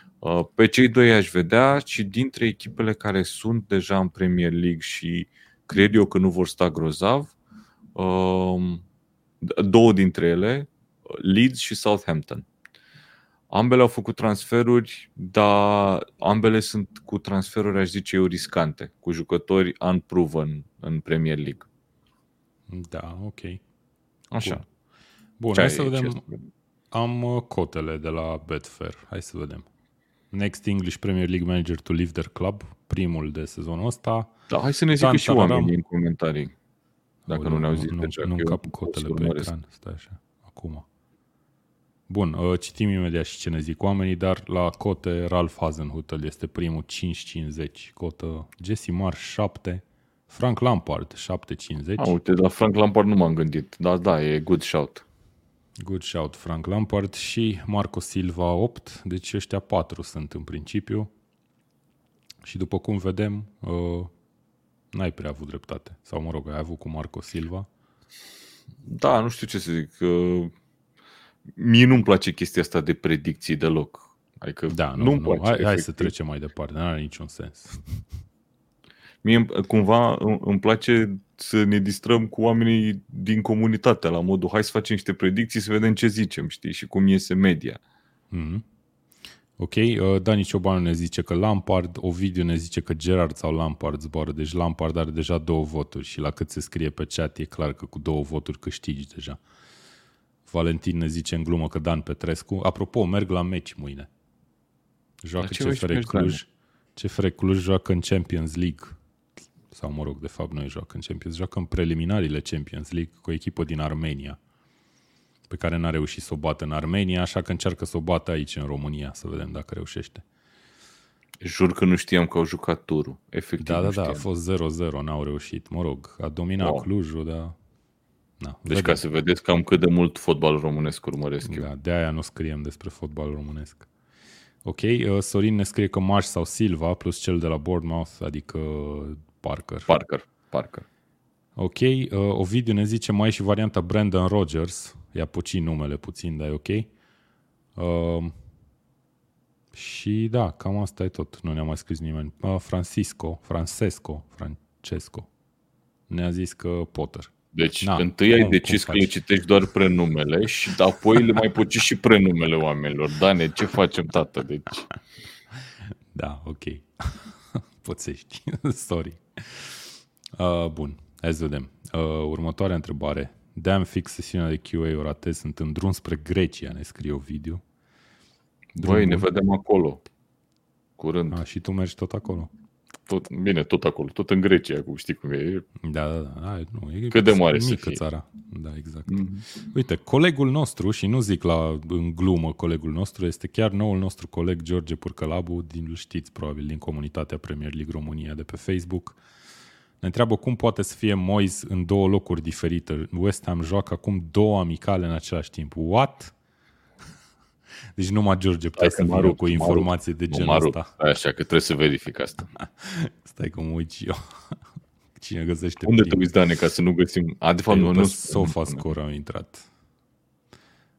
pe cei doi aș vedea și dintre echipele care sunt deja în Premier League și cred eu că nu vor sta grozav, uh, două dintre ele, Leeds și Southampton. Ambele au făcut transferuri, dar ambele sunt cu transferuri, aș zice eu, riscante, cu jucători unproven în Premier League. Da, ok. Așa. Bun, Bun hai să vedem. Ce Am uh, cotele de la Betfair. Hai să vedem. Next English Premier League Manager to leave their club, primul de sezonul ăsta. Da, hai să ne zică și oamenii în comentarii. Dacă nu ne-au zis nu, deja. Nu cap cotele pe ecran. Stai așa. Acum. Bun, uh, citim imediat și ce ne zic oamenii, dar la cote Ralph Hasenhutel este primul 5.50, cotă Jesse Marsh 7, Frank Lampard 7.50. A, uite, la Frank Lampard nu m-am gândit, dar da, e good shout. Good shout, Frank Lampard și Marco Silva 8, deci ăștia 4 sunt în principiu. Și după cum vedem, uh, n-ai prea avut dreptate. Sau mă rog, ai avut cu Marco Silva. Da, nu știu ce să zic. Uh, mie nu-mi place chestia asta de predicții deloc. Adică da, nu, nu, nu. Place, hai, hai să trecem mai departe, nu are niciun sens. Mie cumva îmi place să ne distrăm cu oamenii din comunitate, la modul hai să facem niște predicții să vedem ce zicem, știi, și cum iese media. Mm-hmm. Ok, uh, Dani Ciobanu ne zice că Lampard, Ovidiu ne zice că Gerard sau Lampard zboară, deci Lampard are deja două voturi și la cât se scrie pe chat e clar că cu două voturi câștigi deja. Valentin ne zice în glumă că Dan Petrescu. Apropo, merg la meci mâine. Joacă CFR Cluj. CFR Cluj joacă în Champions League. Sau, mă rog, de fapt, noi joacă în Champions Joacă în preliminariile Champions League cu o echipă din Armenia pe care n-a reușit să o bată în Armenia, așa că încearcă să o bată aici în România, să vedem dacă reușește. Jur că nu știam că au jucat turul. Efectiv, da, da, da, a fost 0-0, n-au reușit. Mă rog, a dominat wow. Clujul, dar... Na, deci vedem. ca să vedeți cam cât de mult fotbal românesc urmăresc eu. Da, de aia nu scriem despre fotbal românesc. Ok, uh, Sorin ne scrie că Marș sau Silva plus cel de la Bournemouth, adică Parker. Parker, Parker. Ok, uh, Ovidiu ne zice mai și varianta Brandon Rogers, i-a pucit numele puțin, dar e ok. Uh, și da, cam asta e tot. Nu ne-a mai scris nimeni. Uh, Francisco, Francesco, Francesco. Ne-a zis că Potter. Deci, Na, întâi ai decis că le citești doar prenumele și apoi le mai puci și prenumele oamenilor. Dane, ce facem, tată? Deci... Da, ok. Poțești. Sorry. Uh, bun, hai să vedem. Uh, următoarea întrebare. De-am fix sesiunea de QA o ratez, sunt în drum spre Grecia, ne scrie o video. Băi, ne vedem acolo. Curând. A, și tu mergi tot acolo. Tot, bine, tot acolo, tot în Grecia, cum știi cum e. Da, da, da. A, nu, e Cât de mare mică să fie. țara. Da, exact. Mm-hmm. Uite, colegul nostru, și nu zic la în glumă colegul nostru, este chiar noul nostru coleg George Purcălabu, din, îl știți probabil, din comunitatea Premier League România de pe Facebook. Ne întreabă cum poate să fie Moise în două locuri diferite. West Ham joacă acum două amicale în același timp. What? Deci numai George putea să vină cu informații de genul ăsta. Așa că trebuie să verific asta. Stai că mă uit și eu. Cine găsește Unde te uiți, Dane, ca să nu găsim... A, de fapt, nu, nu... Sofa Score am intrat.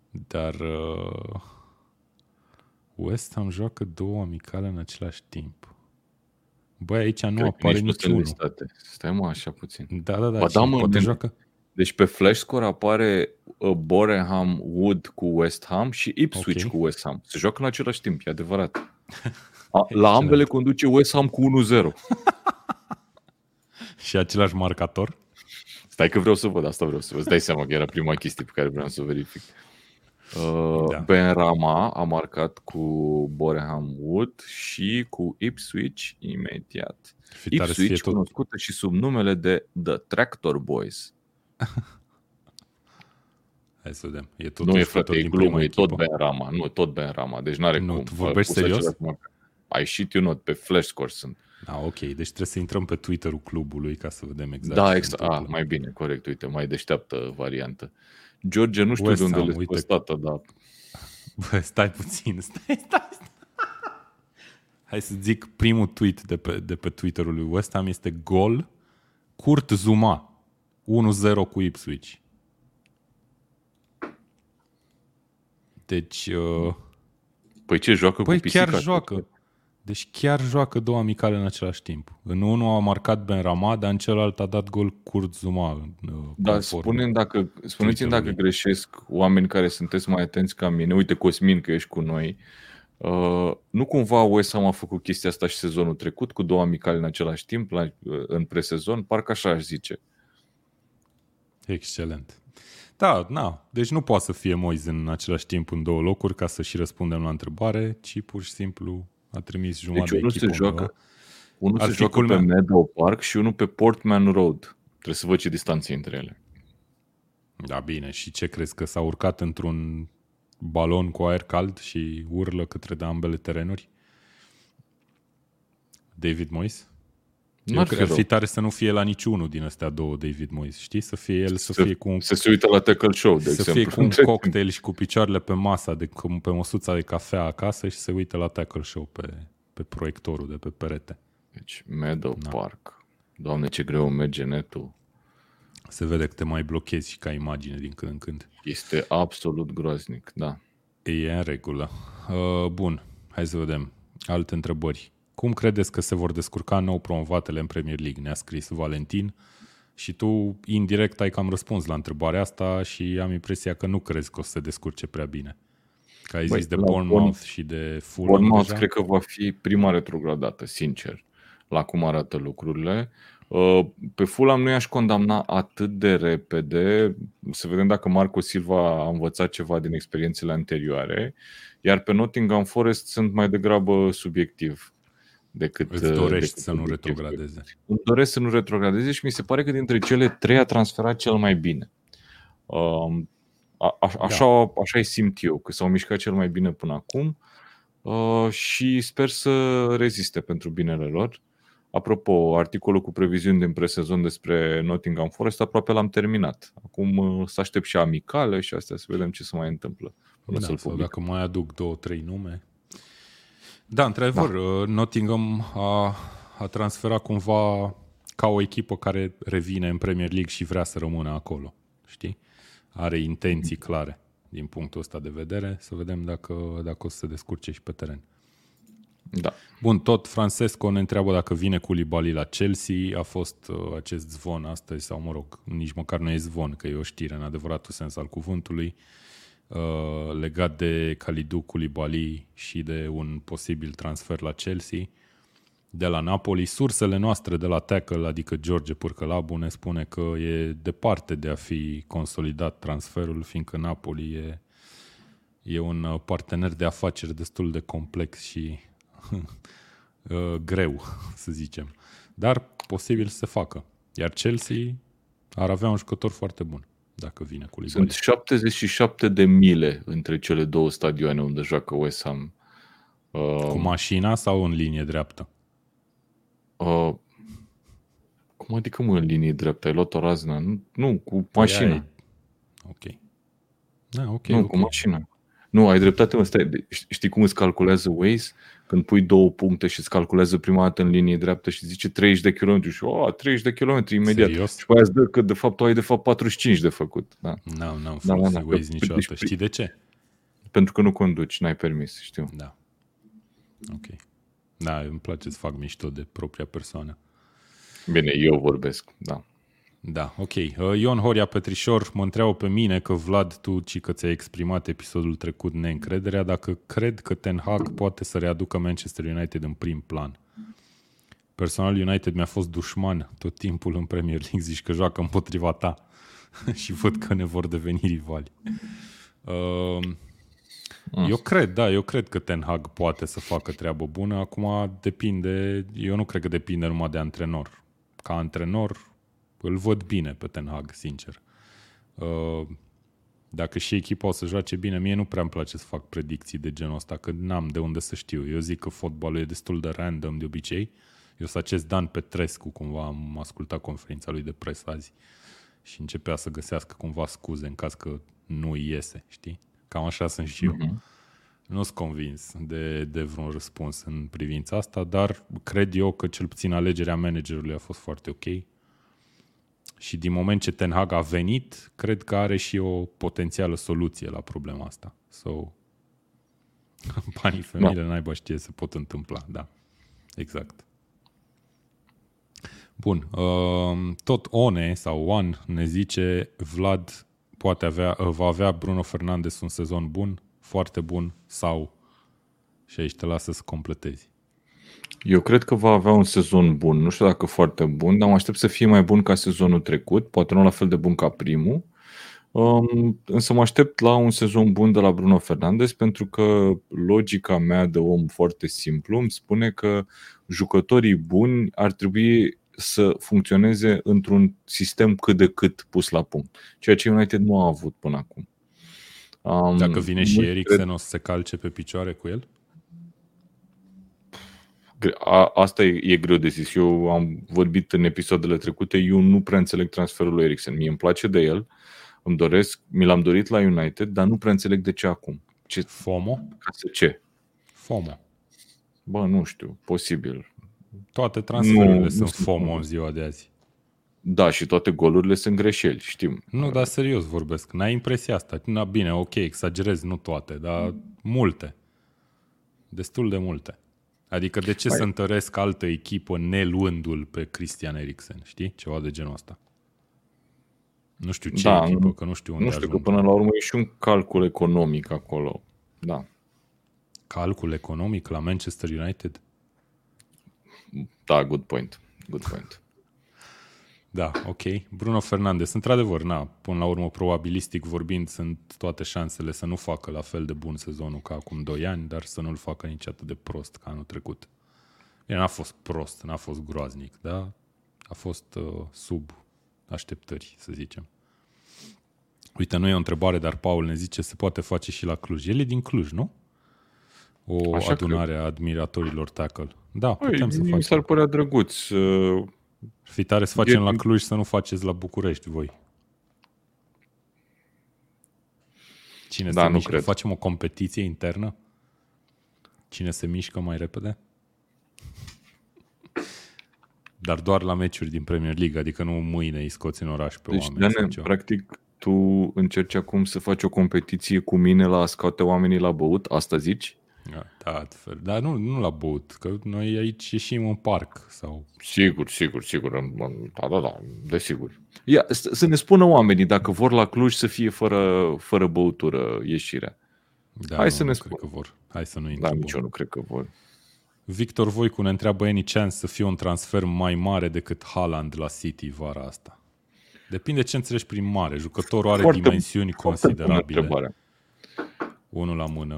Dar... Uh... West Ham joacă două amicale în același timp. Băi, aici nu Cred apare niciunul. Stai mă așa puțin. Da, da, da. Ba, da mă, poate joacă... Deci pe Flash Score apare uh, Boreham Wood cu West Ham și Ipswich okay. cu West Ham. Se joacă în același timp, e adevărat. A, la ambele conduce West Ham cu 1-0. și același marcator? Stai că vreau să văd, asta vreau să văd. Îți dai seama că era prima chestie pe care vreau să o verific. Uh, da. Ben Rama a marcat cu Boreham Wood și cu Ipswich imediat. Ipswich cunoscută și sub numele de The Tractor Boys. Hai să vedem. E tot nu e frate, e glumă, e tot Ben Rama. Nu, tot Ben Rama. Deci n-are nu, cum. Tu vorbești serios? Ai și you not, pe Flash Score sunt. Ah, ok. Deci trebuie să intrăm pe Twitter-ul clubului ca să vedem exact. Da, exact. Ah, mai bine, corect. Uite, mai deșteaptă variantă. George, nu știu West de unde le uite. tată, dar... Bă, stai puțin, stai, stai, stai. Hai să zic primul tweet de pe, de pe Twitter-ul lui West Ham este gol Kurt Zuma 1-0 cu Ipswich. Deci... Uh... Păi ce, joacă păi cu pisica? chiar joacă. Deci chiar joacă două amicale în același timp. În unul a marcat Ben Rama, dar în celălalt a dat gol Kurt Zuma. Uh, da, spune dacă, spuneți-mi dacă greșesc oameni care sunteți mai atenți ca mine. Uite, Cosmin, că ești cu noi. Uh, nu cumva West Ham a făcut chestia asta și sezonul trecut cu două amicale în același timp la, uh, în presezon? Parcă așa aș zice. Excelent. Da, na. Deci nu poate să fie Moise în același timp în două locuri ca să și răspundem la întrebare, ci pur și simplu a trimis jumătate deci unul de echipă. Se joacă, unul se joacă culmea. pe Meadow Park și unul pe Portman Road. Trebuie să văd ce distanțe între ele. Da, bine. Și ce crezi? Că s-a urcat într-un balon cu aer cald și urlă către de ambele terenuri? David Moise? Nu cred că ar fi tare să nu fie la niciunul din astea două David Moise, știi? Să fie el, să, să fie cu un... Să se uită la tackle show, de să exemplu. fie cu un cocktail și cu picioarele pe masa, de, pe măsuța de cafea acasă și se uită la tackle show pe, pe proiectorul de pe perete. Deci, Meadow da. Park. Doamne, ce greu merge netul. Se vede că te mai blochezi și ca imagine din când în când. Este absolut groaznic, da. E în regulă. Uh, bun, hai să vedem. Alte întrebări. Cum credeți că se vor descurca nou promovatele în Premier League? Ne-a scris Valentin. Și tu, indirect, ai cam răspuns la întrebarea asta și am impresia că nu crezi că o să se descurce prea bine. Că ai Băi, zis de Bournemouth și de Fulham Bournemouth deja? cred că va fi prima retrogradată, sincer, la cum arată lucrurile. Uh, pe Fulham nu i-aș condamna atât de repede, să vedem dacă Marco Silva a învățat ceva din experiențele anterioare, iar pe Nottingham Forest sunt mai degrabă subiectiv decât... Îți dorești decât să nu retrogradeze. Îmi doresc să nu retrogradeze și mi se pare că dintre cele trei a transferat cel mai bine. Um, a, a, așa, da. așa îi simt eu, că s-au mișcat cel mai bine până acum uh, și sper să reziste pentru binele lor. Apropo, articolul cu previziuni din presezon despre Nottingham Forest aproape l-am terminat. Acum uh, să aștept și amicale și astea să vedem ce se mai întâmplă. Până da, să-l sau dacă mai aduc două, trei nume. Da, într-adevăr, da. Uh, Nottingham a, a transferat cumva ca o echipă care revine în Premier League și vrea să rămână acolo. Știi? Are intenții clare din punctul ăsta de vedere. Să vedem dacă, dacă o să se descurce și pe teren. Da. Bun, tot Francesco ne întreabă dacă vine cu Libali la Chelsea. A fost uh, acest zvon astăzi, sau mă rog, nici măcar nu e zvon, că e o știre în adevăratul sens al cuvântului, uh, legat de Kalidou Koulibaly și de un posibil transfer la Chelsea de la Napoli. Sursele noastre de la Tackle, adică George Purcălabu, ne spune că e departe de a fi consolidat transferul, fiindcă Napoli e, e un uh, partener de afaceri destul de complex și Uh, greu, să zicem. Dar posibil să se facă. Iar Chelsea ar avea un jucător foarte bun dacă vine cu Sunt 77 de mile între cele două stadioane unde joacă West Ham. Uh, cu mașina sau în linie dreaptă? Uh, cum adică mă în linie dreaptă? Ai luat o razna? Nu, nu cu păi mașina. Ai... Ok. Da, ok. Nu, okay. cu mașina. Nu, ai dreptate, mă, stai. Știi cum îți calculează Waze? Când pui două puncte și îți calculează prima dată în linie dreaptă și zice 30 de km și oh, 30 de km imediat. Serios? Și pe aia îți dă că de fapt tu ai de fapt 45 de făcut. Da. Nu, n-am da, folosit da, da, Waze niciodată. Deci, Știi de ce? Pentru că nu conduci, n-ai permis, știu. Da. Ok. Da, îmi place să fac mișto de propria persoană. Bine, eu vorbesc, da. Da, ok. Uh, Ion Horia Petrișor mă întreabă pe mine că Vlad, tu ci că ți-ai exprimat episodul trecut neîncrederea, dacă cred că Ten Hag poate să readucă Manchester United în prim plan. Personal United mi-a fost dușman tot timpul în Premier League, zici că joacă împotriva ta și văd că ne vor deveni rivali. Uh, eu cred, da, eu cred că Ten Hag poate să facă treabă bună. Acum depinde, eu nu cred că depinde numai de antrenor. Ca antrenor, îl văd bine pe Ten Hag, sincer. Uh, dacă și echipa o să joace bine, mie nu prea îmi place să fac predicții de genul ăsta, că n-am de unde să știu. Eu zic că fotbalul e destul de random de obicei. Eu sunt acest Dan Petrescu, cumva am ascultat conferința lui de presă azi și începea să găsească cumva scuze în caz că nu iese, știi? Cam așa sunt și eu. Mm-hmm. Nu sunt convins de, de vreun răspuns în privința asta, dar cred eu că cel puțin alegerea managerului a fost foarte ok și din moment ce Ten Hag a venit, cred că are și o potențială soluție la problema asta. So, banii femeile da. n-aibă știe se pot întâmpla, da. Exact. Bun. Uh, tot One sau One ne zice Vlad poate avea, uh, va avea Bruno Fernandes un sezon bun, foarte bun sau și aici te lasă să completezi. Eu cred că va avea un sezon bun, nu știu dacă foarte bun, dar mă aștept să fie mai bun ca sezonul trecut, poate nu la fel de bun ca primul. Um, însă mă aștept la un sezon bun de la Bruno Fernandes pentru că logica mea de om foarte simplu îmi spune că jucătorii buni ar trebui să funcționeze într-un sistem cât de cât pus la punct, ceea ce United nu a avut până acum. Um, Dacă vine și Eriksen, cred... o să se calce pe picioare cu el? A, asta e, e greu de zis. Eu am vorbit în episoadele trecute, eu nu prea înțeleg transferul lui Eriksen. Mie îmi place de el, îmi doresc, mi l-am dorit la United, dar nu prea înțeleg de ce acum. Ce, FOMO? Ca să ce? FOMO. Bă, nu știu, posibil. Toate transferurile nu, sunt nu FOMO în ziua de azi. Da, și toate golurile sunt greșeli, știm. Nu, dar serios vorbesc. N-ai impresia asta. Na, bine, ok, exagerez, nu toate, dar multe. Destul de multe. Adică de ce Hai. să întăresc altă echipă neluându-l pe Christian Eriksen, știi? Ceva de genul ăsta. Nu știu ce da, echipă, că nu știu unde Nu știu, ajung. că până la urmă e și un Nu știu, că până la urmă e și un calcul economic acolo. Da. Calcul economic la Manchester United? Da, good point. Good point. Da, ok. Bruno Fernandes, într-adevăr, na, până la urmă, probabilistic vorbind, sunt toate șansele să nu facă la fel de bun sezonul ca acum 2 ani, dar să nu-l facă nici atât de prost ca anul trecut. El n-a fost prost, n-a fost groaznic, da? A fost uh, sub așteptări, să zicem. Uite, nu e o întrebare, dar Paul ne zice se poate face și la Cluj. El e din Cluj, nu? O Așa adunare cred. a admiratorilor tackle. Da, Păi, putem să facem. Mi s-ar părea drăguț. Uh, Fi tare să facem e... la Cluj, să nu faceți la București voi. Cine da, se nu mișcă? Cred. Facem o competiție internă? Cine se mișcă mai repede? Dar doar la meciuri din Premier League, adică nu mâine îi scoți în oraș pe deci, oameni. Deci, practic, tu încerci acum să faci o competiție cu mine la a scoate oamenii la băut? Asta zici? Da, da altfel. Dar nu, nu la băut, că noi aici ieșim în parc. sau. Sigur, sigur, sigur. Da, da, da, desigur. Ia, să ne spună oamenii dacă vor la Cluj să fie fără, fără băutură ieșirea. Da, Hai nu, să ne spună. că vor. Hai să nu Da, nici eu nu cred că vor. Victor Voicu ne întreabă any chance să fie un transfer mai mare decât Haaland la City vara asta. Depinde ce înțelegi prin mare. Jucătorul are foarte, dimensiuni foarte considerabile. Unul la mână.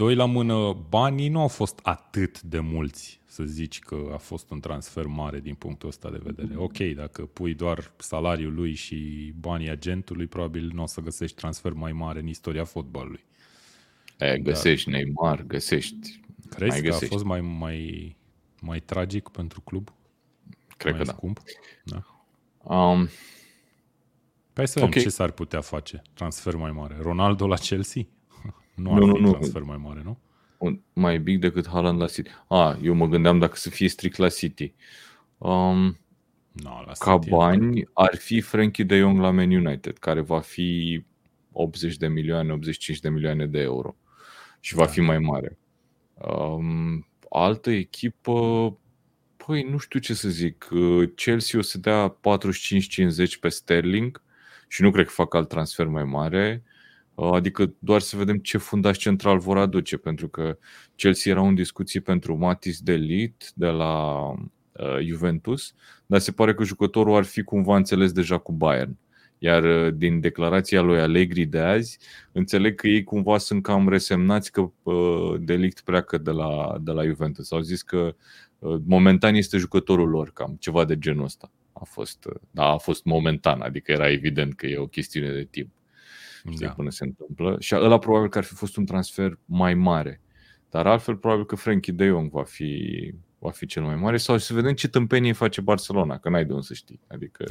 Doi la mână, banii nu au fost atât de mulți să zici că a fost un transfer mare din punctul ăsta de vedere. Ok, dacă pui doar salariul lui și banii agentului, probabil nu o să găsești transfer mai mare în istoria fotbalului. E, găsești Dar... Neymar, găsești Crezi mai că găsești. a fost mai, mai, mai tragic pentru club? Cred mai că da. scump? da. Um, Hai să vedem okay. ce s-ar putea face. Transfer mai mare. Ronaldo la Chelsea? Nu ar nu, fi nu, transfer mai mare, nu? Un, mai big decât Haaland la City. A, eu mă gândeam dacă să fie strict la City. Um, no, la ca City bani ar fi Frankie de Jong la Man United, care va fi 80 de milioane, 85 de milioane de euro. Și da. va fi mai mare. Um, altă echipă, păi nu știu ce să zic, uh, Chelsea o să dea 45-50 pe Sterling și nu cred că fac alt transfer mai mare. Uh, adică doar să vedem ce fundaș central vor aduce, pentru că Chelsea era în discuție pentru Matis Delit de la uh, Juventus, dar se pare că jucătorul ar fi cumva înțeles deja cu Bayern. Iar uh, din declarația lui Allegri de azi, înțeleg că ei cumva sunt cam resemnați că uh, Delict pleacă de la, de la Juventus. Au zis că uh, momentan este jucătorul lor, cam ceva de genul ăsta. A fost, uh, da, a fost momentan, adică era evident că e o chestiune de timp. Știi, da. până se întâmplă. Și ăla probabil că ar fi fost un transfer mai mare. Dar altfel probabil că Frankie de Jong va fi, va fi cel mai mare sau să vedem ce tâmpenie face Barcelona, că n-ai de unde să știi. Adică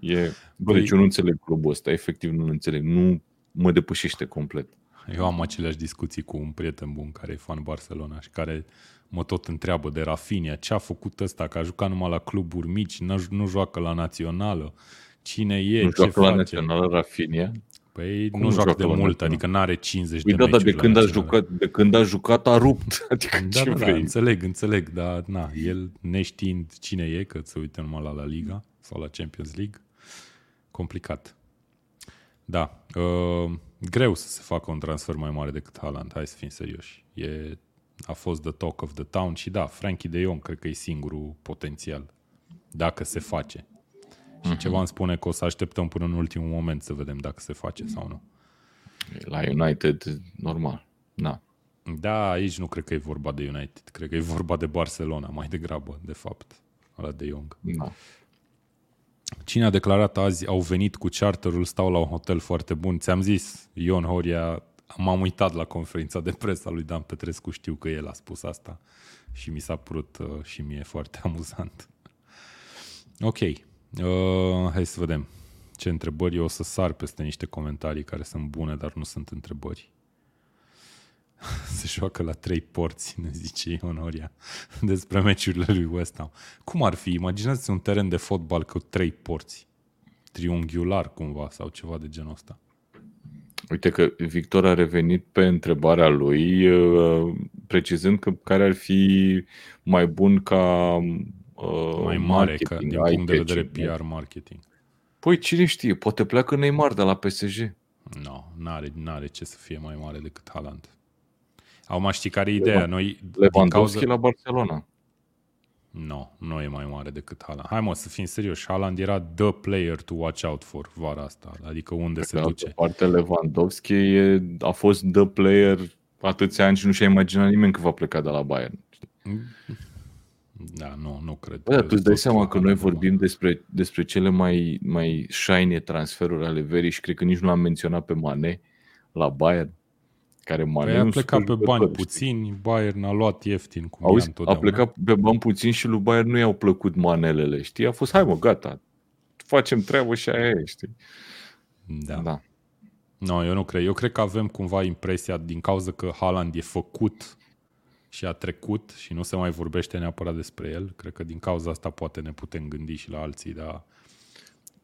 E, bă, deci eu nu înțeleg clubul ăsta, efectiv nu înțeleg, nu mă depășește complet. Eu am aceleași discuții cu un prieten bun care e fan Barcelona și care mă tot întreabă de Rafinha, ce a făcut ăsta, că a jucat numai la cluburi mici, nu joacă la națională, cine e, nu ce joacă face? la națională Rafinha? Păi Cum nu joacă de mult, adică nu are 50 păi de da, da, de când, a jucat, de când a jucat a rupt. Adică da, ce da, vrei? da, înțeleg, înțeleg, dar na, el neștiind cine e, că se uită numai la La Liga sau la Champions League, complicat. Da, uh, greu să se facă un transfer mai mare decât Haaland, hai să fim serioși. E, a fost the talk of the town și da, Frankie de Jong cred că e singurul potențial, dacă se face. Și uh-huh. ceva îmi spune că o să așteptăm până în ultimul moment să vedem dacă se face sau nu. La United, normal, da. Da, aici nu cred că e vorba de United, cred că e vorba de Barcelona mai degrabă, de fapt, la de Jong. Da. Cine a declarat azi au venit cu charterul, stau la un hotel foarte bun. Ți-am zis, Ion Horia, m-am uitat la conferința de presă a lui Dan Petrescu, știu că el a spus asta și mi s-a părut uh, și mie foarte amuzant. Ok, uh, hai să vedem ce întrebări. Eu o să sar peste niște comentarii care sunt bune, dar nu sunt întrebări. se joacă la trei porți, ne zice Ionoria, despre meciurile lui West Ham. Cum ar fi? Imaginați un teren de fotbal cu trei porți, triunghiular cumva sau ceva de genul ăsta. Uite că Victor a revenit pe întrebarea lui, uh, precizând că care ar fi mai bun ca uh, mai mare ca, din punct de vedere PR marketing. Păi cine știe, poate pleacă Neymar de la PSG. Nu, no, n-are, n-are ce să fie mai mare decât Haaland. Au mai știi care e ideea? Noi, Lewandowski cauza... la Barcelona. Nu, no, nu e mai mare decât Haaland. Hai mă, să fim serios. Haaland era the player to watch out for vara asta. Adică unde Pe se duce. Pe parte, Lewandowski e, a fost the player atâția ani și nu și-a imaginat nimeni că va pleca de la Bayern. Da, nu, nu cred. Bă, tu îți dai seama că noi vorbim despre, despre cele mai, mai shiny transferuri ale verii și cred că nici nu l-am menționat pe Mane la Bayern. Care Mane păi a plecat pe bani puțini, Bayern a luat ieftin cum Auzi, a plecat pe bani puțini și lui Bayern nu i-au plăcut manelele, știi? A fost, hai mă, gata, facem treabă și aia e, știi? Da. da. Nu, no, eu nu cred. Eu cred că avem cumva impresia, din cauza că Haaland e făcut și a trecut și nu se mai vorbește neapărat despre el, cred că din cauza asta poate ne putem gândi și la alții, dar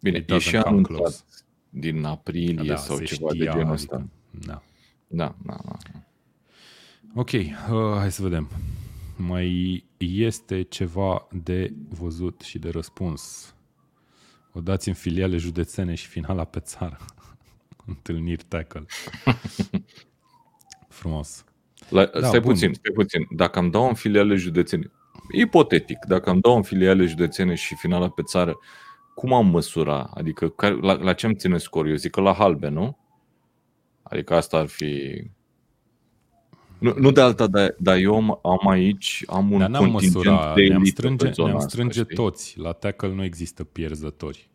Bine, e și anunțat din aprilie da, sau ceva știa, de genul ăsta. Adică, da. Da, da, da. Ok, uh, hai să vedem. Mai este ceva de văzut și de răspuns. O dați în filiale județene și finala pe țară. Întâlniri tackle. Frumos. La, da, stai bun. puțin, stai puțin. Dacă am dau în filiale județene, ipotetic, dacă am dau în filiale județene și finala pe țară, cum am măsura? Adică la, la ce am ține scor? Eu zic că la halbe, nu? Adică asta ar fi... Nu, nu de alta, dar, dar eu am aici, am un dar n-am contingent măsura, de ne-am strânge, ne-am strânge asta, toți. La tackle nu există pierzători.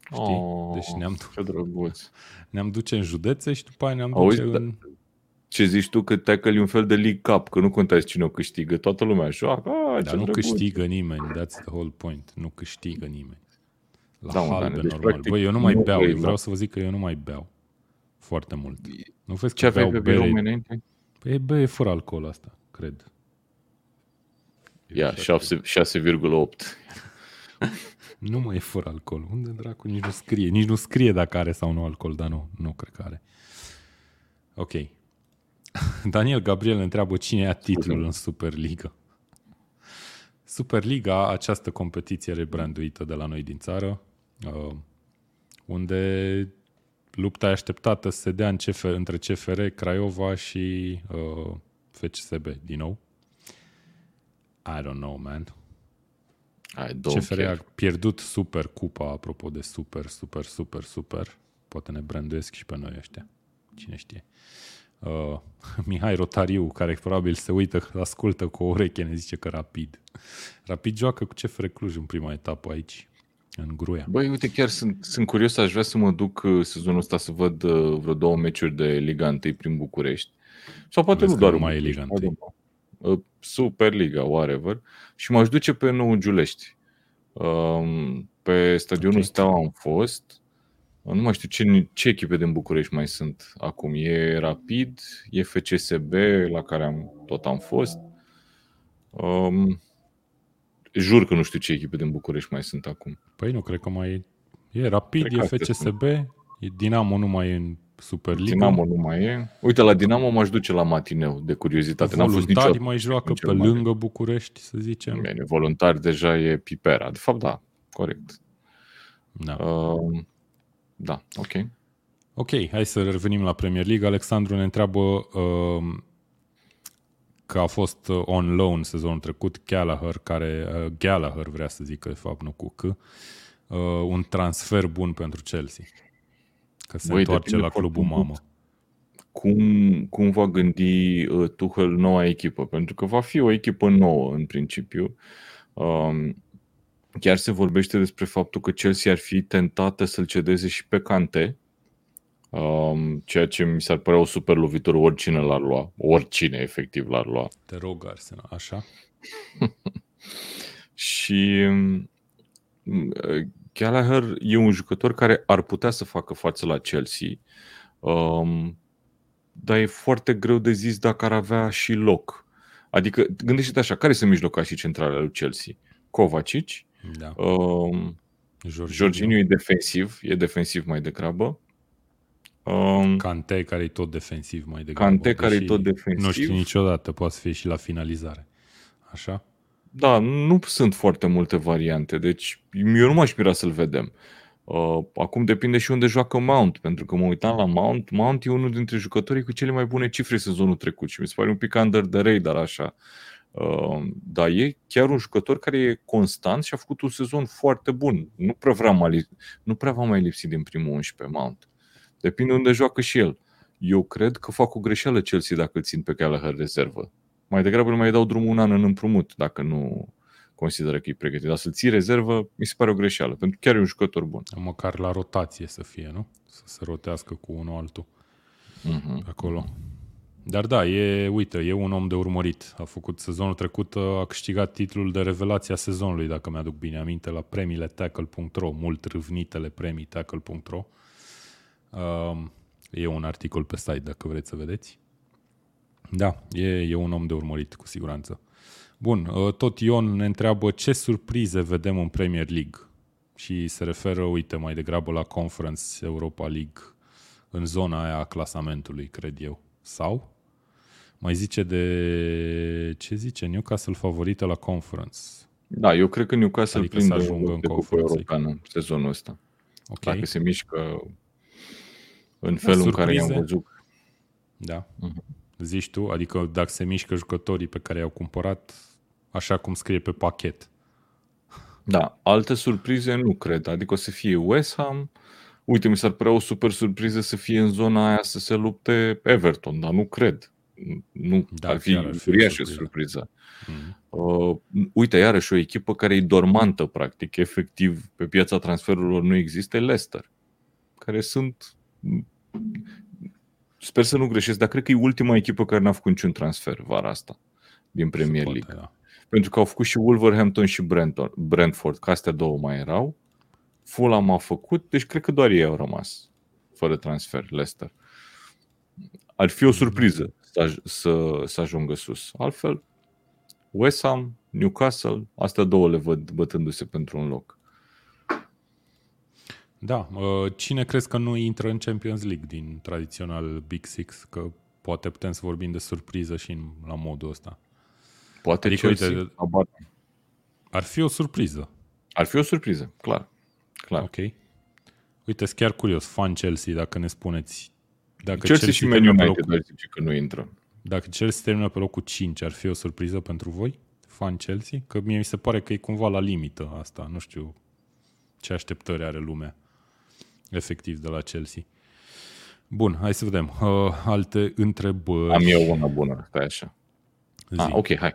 Știi? Oh, deci ne-am, ce drăguț. ne-am duce în județe și după aia ne-am Auzi, duce în... Ce zici tu că tackle e un fel de League Cup, că nu contează cine o câștigă, toată lumea joacă. Ah, Dar nu drăguț. câștigă nimeni, that's the whole point. Nu câștigă nimeni. La da, halbe, deci, normal. Băi, eu nu mai beau, eu vreau să vă zic că eu nu mai beau foarte mult. Nu vezi Ce aveai pe bere... înainte? Păi bere fără alcool asta, cred. Ia, 6,8. nu mai e fără alcool. Unde dracu? Nici nu scrie. Nici nu scrie dacă are sau nu alcool, dar nu, nu cred că are. Ok. Daniel Gabriel întreabă cine ia titlul în Superliga. Superliga, această competiție rebranduită de la noi din țară, uh, unde lupta așteptată se dea în CFR, între CFR, Craiova și uh, FCSB, din nou. I don't know, man. I don't CFR care. a pierdut super cupa, apropo de super, super, super, super. Poate ne branduiesc și pe noi ăștia. Cine știe. Uh, Mihai Rotariu, care probabil se uită, ascultă cu o ureche, ne zice că Rapid. Rapid joacă cu CFR Cluj în prima etapă aici în Gruia. Băi, uite, chiar sunt, sunt curios, aș vrea să mă duc uh, sezonul ăsta să văd uh, vreo două meciuri de Liga 1 prin București. Sau poate Vezi nu doar mai e Liga 1. Uh, Super Liga, whatever. Și m-aș duce pe Nou Giulești. Um, pe stadionul okay. Steaua am fost. Nu mai știu ce, ce echipe din București mai sunt acum. E Rapid, e FCSB, la care am, tot am fost. Um, Jur că nu știu ce echipe din București mai sunt acum. Păi nu, cred că mai e. E Rapid, cred e FCSB, e Dinamo nu mai e în Superliga. Dinamo nu mai e. Uite, la Dinamo m-aș duce la matineu, de curiozitate. N-am fost niciodată, mai joacă pe lângă București, să zicem. Bine, voluntari deja e Pipera. De fapt, da, corect. Da. Uh, da, ok. Ok, hai să revenim la Premier League. Alexandru ne întreabă uh, că a fost uh, on loan sezonul trecut Gallagher, care uh, Gallagher vrea să zică de fapt, nu cu C, uh, un transfer bun pentru Chelsea. Că se Băi, întoarce la clubul mamă. Cum, cum va gândi uh, Tuchel noua echipă? Pentru că va fi o echipă nouă în principiu. Um, chiar se vorbește despre faptul că Chelsea ar fi tentată să-l cedeze și pe Cante, Um, ceea ce mi s-ar părea o super lovitură oricine l-ar lua. Oricine, efectiv, l-ar lua. Te rog, Arsenal, așa? și um, Gallagher e un jucător care ar putea să facă față la Chelsea, um, dar e foarte greu de zis dacă ar avea și loc. Adică, gândește-te așa, care sunt mijlocașii centrale lui Chelsea? Kovacic, da. um, Jorginho e defensiv, e defensiv mai degrabă. Um, Cante, care e tot defensiv mai degrabă. Cante, care e tot defensiv. Nu știu niciodată, poate fi și la finalizare. Așa? Da, nu sunt foarte multe variante, deci eu nu m-aș mira să-l vedem. Uh, acum depinde și unde joacă Mount, pentru că mă uitam la Mount. Mount e unul dintre jucătorii cu cele mai bune cifre sezonul trecut și mi se pare un pic under the radar așa. Uh, dar e chiar un jucător care e constant și a făcut un sezon foarte bun. Nu prea, vrea mai, nu prea va mai lipsi din primul 11 Mount. Depinde unde joacă și el. Eu cred că fac o greșeală Chelsea dacă îl țin pe Gallagher rezervă. Mai degrabă îl mai dau drumul un an în împrumut dacă nu consideră că e pregătit. Dar să-l ții rezervă mi se pare o greșeală, pentru că chiar e un jucător bun. Măcar la rotație să fie, nu? Să se rotească cu unul altul uh-huh. acolo. Dar da, e, uite, e un om de urmărit. A făcut sezonul trecut, a câștigat titlul de revelație a sezonului, dacă mi-aduc bine aminte, la premiile tackle.ro, mult râvnitele premii tackle.ro. Um, e un articol pe site, dacă vreți să vedeți. Da, e, e un om de urmărit, cu siguranță. Bun, uh, tot Ion ne întreabă ce surprize vedem în Premier League și se referă, uite, mai degrabă la Conference Europa League în zona aia a clasamentului, cred eu. Sau? Mai zice de... Ce zice? Newcastle favorită la Conference. Da, eu cred că Newcastle adică prinde să ajungă în Conference Europeană sezonul ăsta. Okay. Dacă se mișcă în da, felul da, în care i-am văzut. Da. Uh-huh. Zici tu? Adică dacă se mișcă jucătorii pe care i-au cumpărat așa cum scrie pe pachet. Da, alte surprize nu cred. Adică o să fie West Ham. Uite, mi s-ar părea o super surpriză să fie în zona aia să se lupte Everton, dar nu cred. Nu, da, ar fi uriașă surpriză. Mm. Uh, uite, iarăși o echipă care e dormantă, practic, efectiv, pe piața transferurilor nu există, Leicester, care sunt sper să nu greșesc, dar cred că e ultima echipă care n-a făcut niciun transfer vara asta din Premier League. Poate, da. Pentru că au făcut și Wolverhampton și Brentford, că astea două mai erau. Fulham a făcut, deci cred că doar ei au rămas fără transfer, Leicester. Ar fi o surpriză să, să, să ajungă sus. Altfel, West Ham, Newcastle, astea două le văd bătându-se pentru un loc. Da, cine crezi că nu intră în Champions League din tradițional Big Six? Că poate putem să vorbim de surpriză și la modul ăsta. Poate adică, Chelsea, uite, ar fi o surpriză. Ar fi o surpriză, clar. clar. Ok. Uite, sunt chiar curios, fan Chelsea, dacă ne spuneți. Dacă Chelsea, Chelsea și Man United locul, zice că nu intră. Dacă Chelsea termină pe locul 5, ar fi o surpriză pentru voi? Fan Chelsea? Că mie mi se pare că e cumva la limită asta. Nu știu ce așteptări are lumea efectiv de la Chelsea. Bun, hai să vedem. Uh, alte întrebări. Am eu una bună, stai așa. Zi. Ah, ok, hai.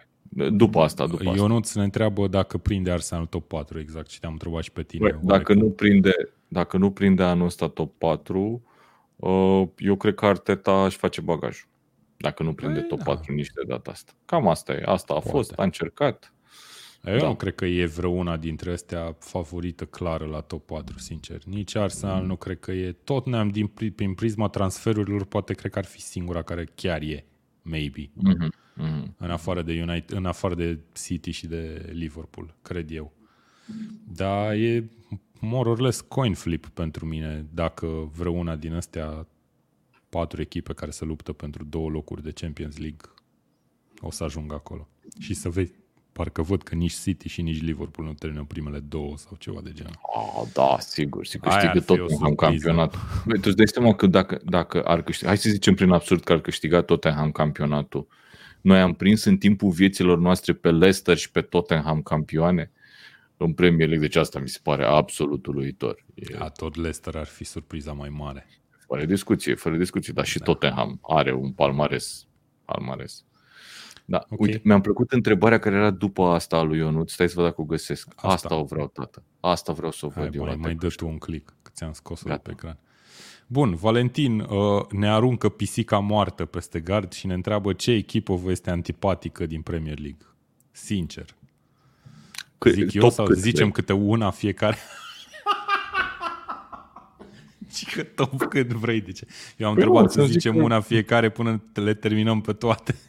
După asta, după asta. Ionuț ne întreabă dacă prinde Arsenal top 4, exact, și te-am întrebat și pe tine. Băi, dacă, nu prinde, dacă nu prinde anul ăsta top 4, uh, eu cred că Arteta își face bagajul. Dacă nu prinde Băi, top da. 4 nici de data asta. Cam asta e. Asta a Poate. fost, a încercat. Eu da. nu cred că e vreuna dintre astea favorită clară la top 4, sincer. Nici Arsenal mm. nu cred că e. Tot ne-am din, prin prisma transferurilor, poate cred că ar fi singura care chiar e. Maybe. Mm-hmm. Mm-hmm. În afară de United, în afară de City și de Liverpool, cred eu. Dar e more or less coin flip pentru mine dacă vreuna din astea patru echipe care se luptă pentru două locuri de Champions League o să ajungă acolo. Și să vezi, Parcă văd că nici City și nici Liverpool nu termină primele două sau ceva de genul. Oh, da, sigur. Și câștigă tot un campionat. Tu îți dai seama că dacă, dacă ar câștiga, hai să zicem prin absurd că ar câștiga Tottenham campionatul, noi am prins în timpul vieților noastre pe Leicester și pe Tottenham campioane în Premier League, deci asta mi se pare absolut uluitor. E... Da, tot Leicester ar fi surpriza mai mare. Fără discuție, fără discuție, dar și da. Tottenham are un palmares. palmares. Da, okay. uite, mi-am plăcut întrebarea care era după asta a lui Ionut. Stai să văd dacă o găsesc. Asta, asta o vreau, tată. Asta vreau să o văd Hai, eu. Mai, mai dă tu un click, că ți-am scos-o de pe ecran. Bun, Valentin uh, ne aruncă pisica moartă peste gard și ne întreabă ce echipă vă este antipatică din Premier League. Sincer. C- Zic eu sau zicem de. câte una fiecare? Și că top cât vrei, de ce? Eu am păi întrebat să zicem una fiecare până le terminăm pe toate.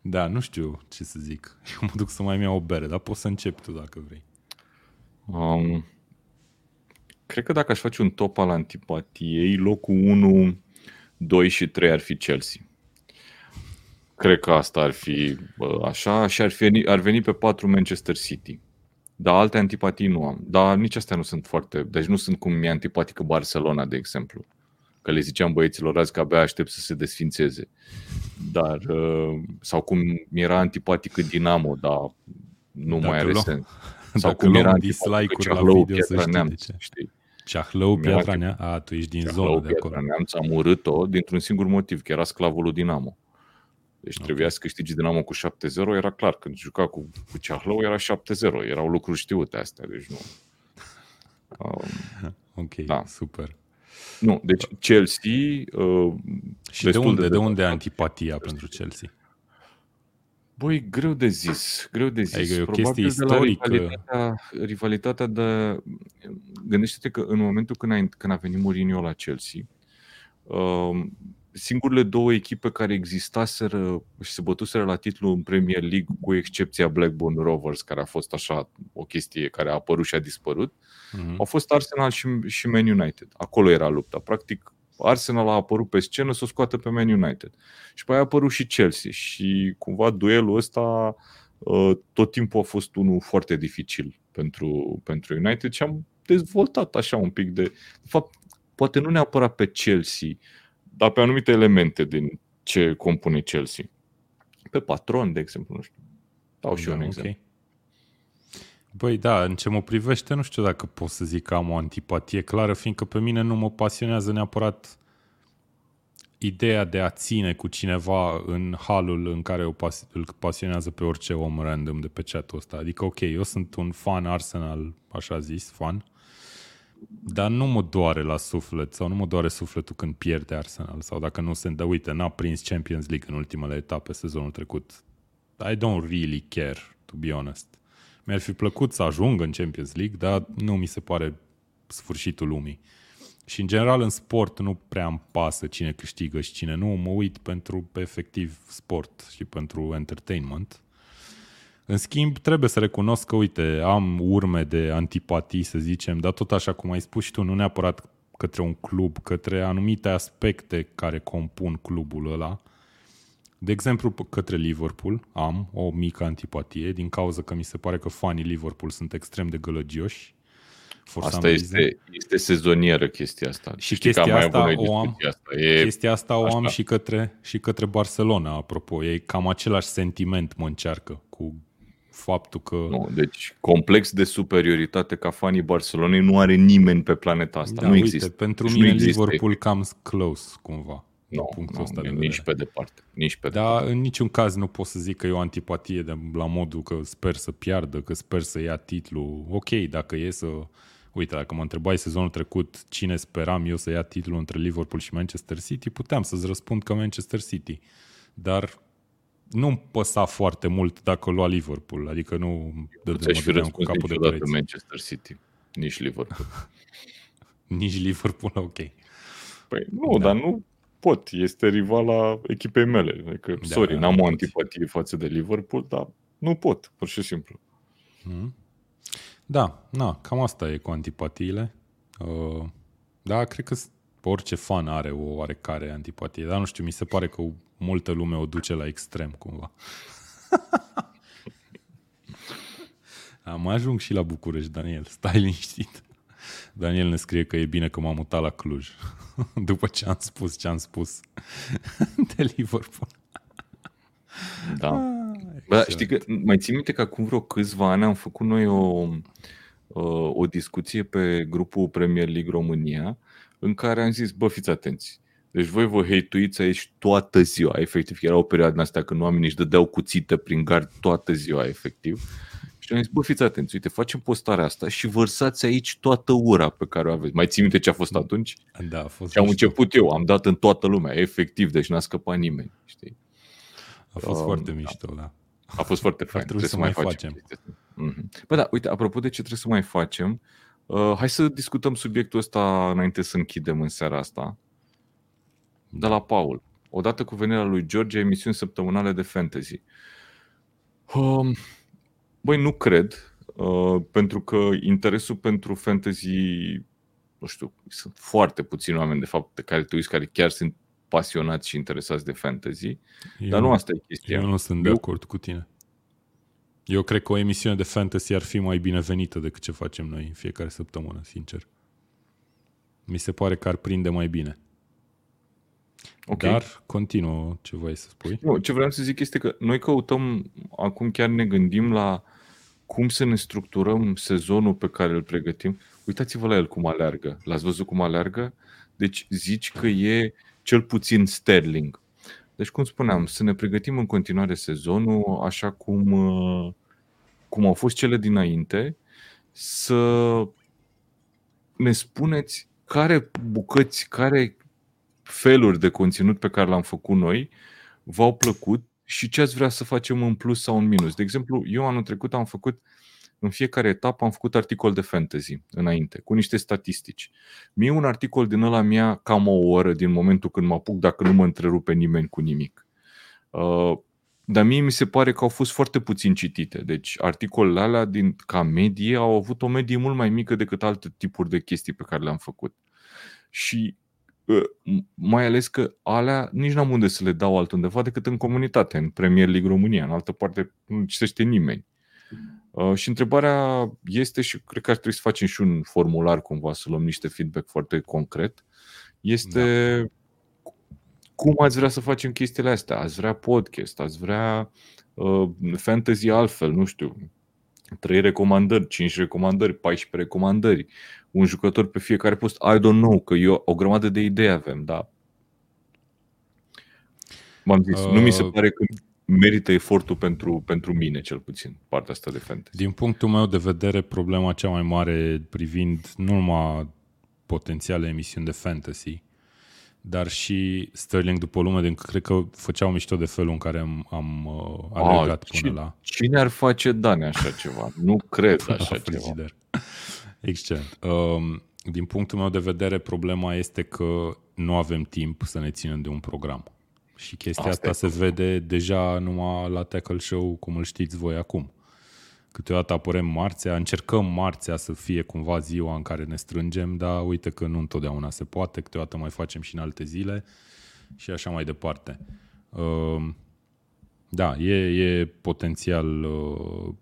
Da, nu știu ce să zic. Eu mă duc să mai iau o bere, dar poți să începi tu dacă vrei. Um, cred că dacă aș face un top al antipatiei, locul 1, 2 și 3 ar fi Chelsea. Cred că asta ar fi așa și ar, fi, ar veni pe 4 Manchester City. Dar alte antipatii nu am. Dar nici astea nu sunt foarte... Deci nu sunt cum mi-e antipatică Barcelona, de exemplu. Că le ziceam băieților azi că abia aștept să se desfințeze. Dar, uh, sau cum mi era antipatică Dinamo, dar nu Dacă mai are sens. Sau Dacă cum era dislike-uri la video, să știi neamț, de ce. Știi? Ceahlău, Piatra Neamț. A, tu ești din Ceahlău, zonă de acolo. Piatra Neamț am urât-o dintr-un singur motiv, că era sclavul lui Dinamo. Deci okay. trebuia să câștigi Dinamo cu 7-0, era clar. Când juca cu, cu Ceahlău era 7-0. Erau lucruri știute astea, deci nu. Um, ok, da. super. Nu, deci Chelsea... Uh, și de unde, de, de unde antipatia pentru Chelsea? Băi, greu de zis, greu de zis. Adică e o Probabil chestie istorică. Rivalitatea, rivalitatea de... Gândește-te că în momentul când a, când a venit Mourinho la Chelsea, uh, singurele două echipe care existaseră și se bătuseră la titlu în Premier League, cu excepția Blackburn Rovers, care a fost așa o chestie care a apărut și a dispărut, uh-huh. au fost Arsenal și, și Man United. Acolo era lupta. Practic, Arsenal a apărut pe scenă să o scoată pe Man United. Și pe aia a apărut și Chelsea. Și cumva duelul ăsta uh, tot timpul a fost unul foarte dificil pentru, pentru United și am dezvoltat așa un pic de... De fapt, poate nu neapărat pe Chelsea, dar pe anumite elemente din ce compune Chelsea. Pe patron, de exemplu, nu știu. Dau și da, un exemplu. Okay. Băi, da, în ce mă privește, nu știu dacă pot să zic că am o antipatie clară, fiindcă pe mine nu mă pasionează neapărat ideea de a ține cu cineva în halul în care o pas- îl pasionează pe orice om random de pe chatul ăsta. Adică, ok, eu sunt un fan Arsenal, așa zis, fan, dar nu mă doare la suflet sau nu mă doare sufletul când pierde Arsenal sau dacă nu se... Dar uite, n-a prins Champions League în ultimele etape sezonul trecut. I don't really care, to be honest. Mi-ar fi plăcut să ajung în Champions League, dar nu mi se pare sfârșitul lumii. Și în general în sport nu prea îmi pasă cine câștigă și cine nu, mă uit pentru efectiv sport și pentru entertainment. În schimb, trebuie să recunosc că, uite, am urme de antipatii, să zicem, dar tot așa cum ai spus și tu, nu neapărat către un club, către anumite aspecte care compun clubul ăla. De exemplu, către Liverpool am o mică antipatie din cauza că mi se pare că fanii Liverpool sunt extrem de gălăgioși. Asta este, este sezonieră chestia asta. Și Știi chestia asta o am, asta. E chestia asta o am și către, și către Barcelona, apropo. E cam același sentiment mă încearcă cu faptul că... Nu, deci complex de superioritate ca fanii Barcelonei nu are nimeni pe planeta asta. Da, nu uite, există. Pentru deci mine Liverpool comes close, cumva. Nu, punctul ăsta de nici pe departe. Nici pe Dar departe. în niciun caz nu pot să zic că e o antipatie de, la modul că sper să piardă, că sper să ia titlul. Ok, dacă e să... Uite, dacă mă întrebai sezonul trecut cine speram eu să ia titlul între Liverpool și Manchester City, puteam să-ți răspund că Manchester City. Dar nu-mi păsa foarte mult dacă lua Liverpool, adică nu dădeam cu capul de pereți. Manchester City, nici Liverpool. nici Liverpool, ok. Păi nu, da. dar nu pot. Este rivala echipei mele. Adică, da, sorry, da, n-am o antipatie față de Liverpool, dar nu pot, pur și simplu. Hmm. Da, na, cam asta e cu antipatiile. Uh, da, cred că orice fan are o oarecare antipatie, dar nu știu, mi se pare că multă lume o duce la extrem cumva. Am ajung și la București, Daniel, stai liniștit. Daniel ne scrie că e bine că m-am mutat la Cluj. După ce am spus ce am spus de Liverpool. Da. Ah, Bă, știi că mai țin minte că acum vreo câțiva ani am făcut noi o, o discuție pe grupul Premier League România în care am zis, bă, fiți atenți, deci voi vă hate aici toată ziua, efectiv. Era o perioadă în asta când oamenii își dădeau cuțite prin gard toată ziua, efectiv. Și am zis, bă, fiți atenți, uite, facem postarea asta și vărsați aici toată ura pe care o aveți. Mai ții minte ce a fost atunci? Da, a fost. Și am început eu, am dat în toată lumea, efectiv, deci n-a scăpat nimeni, știi? A fost um, foarte mișto, da. A fost foarte fain. Trebuie, trebuie să mai facem. facem. Mm-hmm. Bă, da, uite, apropo de ce trebuie să mai facem, uh, hai să discutăm subiectul ăsta înainte să închidem în seara asta de la Paul. Odată cu venirea lui George, emisiuni săptămânale de fantasy. Um, băi, nu cred, uh, pentru că interesul pentru fantasy, nu știu, sunt foarte puțini oameni, de fapt, de care te uiți, care chiar sunt pasionați și interesați de fantasy, eu, dar nu asta e chestia. Eu nu sunt de acord cu tine. Eu cred că o emisiune de fantasy ar fi mai binevenită decât ce facem noi în fiecare săptămână, sincer. Mi se pare că ar prinde mai bine. Okay. Dar continuă ce vrei să spui. Nu, ce vreau să zic este că noi căutăm, acum chiar ne gândim la cum să ne structurăm sezonul pe care îl pregătim. Uitați-vă la el cum aleargă. L-ați văzut cum aleargă? Deci zici că e cel puțin sterling. Deci, cum spuneam, să ne pregătim în continuare sezonul așa cum, uh, cum au fost cele dinainte, să ne spuneți care bucăți, care feluri de conținut pe care l-am făcut noi v-au plăcut și ce ați vrea să facem în plus sau în minus. De exemplu, eu anul trecut am făcut în fiecare etapă am făcut articol de fantasy înainte, cu niște statistici. Mie un articol din ăla mea cam o oră din momentul când mă apuc, dacă nu mă întrerupe nimeni cu nimic. Uh, dar mie mi se pare că au fost foarte puțin citite. Deci articolele alea din, ca medie au avut o medie mult mai mică decât alte tipuri de chestii pe care le-am făcut. Și uh, mai ales că alea nici n-am unde să le dau altundeva decât în comunitate, în Premier League România. În altă parte nu citește nimeni. Uh, și întrebarea este, și cred că ar trebui să facem și un formular cumva, să luăm niște feedback foarte concret, este da. Cum ați vrea să facem chestiile astea? Ați vrea podcast, ați vrea uh, fantasy altfel, nu știu, 3 recomandări, 5 recomandări, 14 recomandări, un jucător pe fiecare post, I don't know, că eu o grămadă de idei avem, da. M-am zis, uh, nu mi se uh, pare că merită efortul pentru, pentru mine, cel puțin, partea asta de fantasy. Din punctul meu de vedere, problema cea mai mare privind nu numai potențiale emisiuni de fantasy, dar și Sterling după lume, din cred că făceau mișto de felul în care am, am uh, alergat A, până la... Cine ar face Dani așa ceva? Nu cred așa ceva. Excelent. Um, din punctul meu de vedere, problema este că nu avem timp să ne ținem de un program. Și chestia asta, asta se vede deja numai la Tackle Show, cum îl știți voi acum. Câteodată apărem marțea, încercăm marțea să fie cumva ziua în care ne strângem, dar uite că nu întotdeauna se poate, câteodată mai facem și în alte zile și așa mai departe. Uh, da, e, e potențial uh,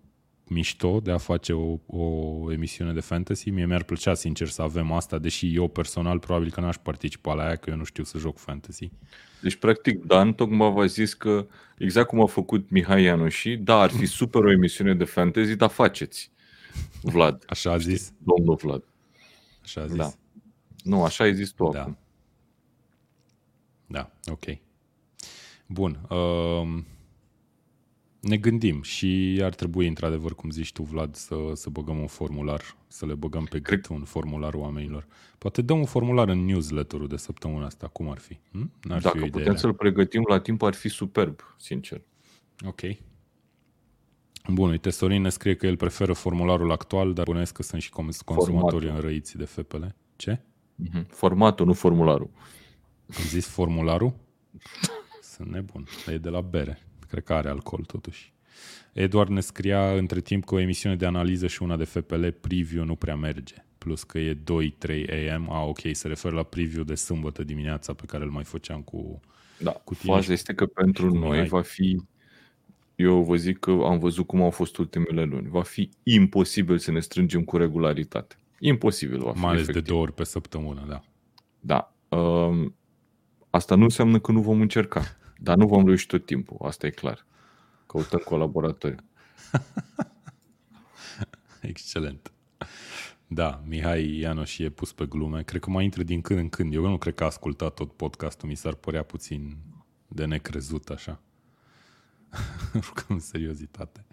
mișto de a face o, o emisiune de fantasy. Mie mi-ar plăcea, sincer, să avem asta, deși eu personal probabil că n-aș participa la ea, că eu nu știu să joc fantasy. Deci, practic, Dan tocmai v-a zis că, exact cum a făcut Mihai Ianoși, da, ar fi super o emisiune de fantasy, dar faceți, Vlad. Așa a zis? Domnul Vlad. Așa a zis. Da. Nu, așa ai zis tu da. acum. Da, ok. Bun. Uh, ne gândim și ar trebui, într-adevăr, cum zici tu, Vlad, să, să băgăm un formular, să le băgăm pe gât un formular oamenilor. Poate dăm un formular în newsletter-ul de săptămâna asta, cum ar fi? Hm? N-ar Dacă fi putem să-l pregătim la timp, ar fi superb, sincer. Ok. Bun, uite, Sorin ne scrie că el preferă formularul actual, dar bănuiesc că sunt și consumatori înrăiți de FPL. Ce? Mhm. Formatul, nu formularul. Am zis formularul? Sunt nebun. E de la bere. Cred că are alcool totuși. Eduard ne scria între timp că o emisiune de analiză și una de FPL preview nu prea merge. Plus că e 2-3 AM. A, ok, se referă la preview de sâmbătă dimineața pe care îl mai făceam cu, da, cu tine. Faza este că pentru noi ai. va fi eu vă zic că am văzut cum au fost ultimele luni. Va fi imposibil să ne strângem cu regularitate. Imposibil va fi. Mai ales efectiv. de două ori pe săptămână, da. Da. Um, asta nu înseamnă că nu vom încerca. Dar nu vom reuși tot timpul, asta e clar. Căutăm colaboratori. Excelent. Da, Mihai Ianoș e pus pe glume. Cred că mai intră din când în când. Eu nu cred că a ascultat tot podcastul. Mi s-ar părea puțin de necrezut așa. Rugăm seriozitate.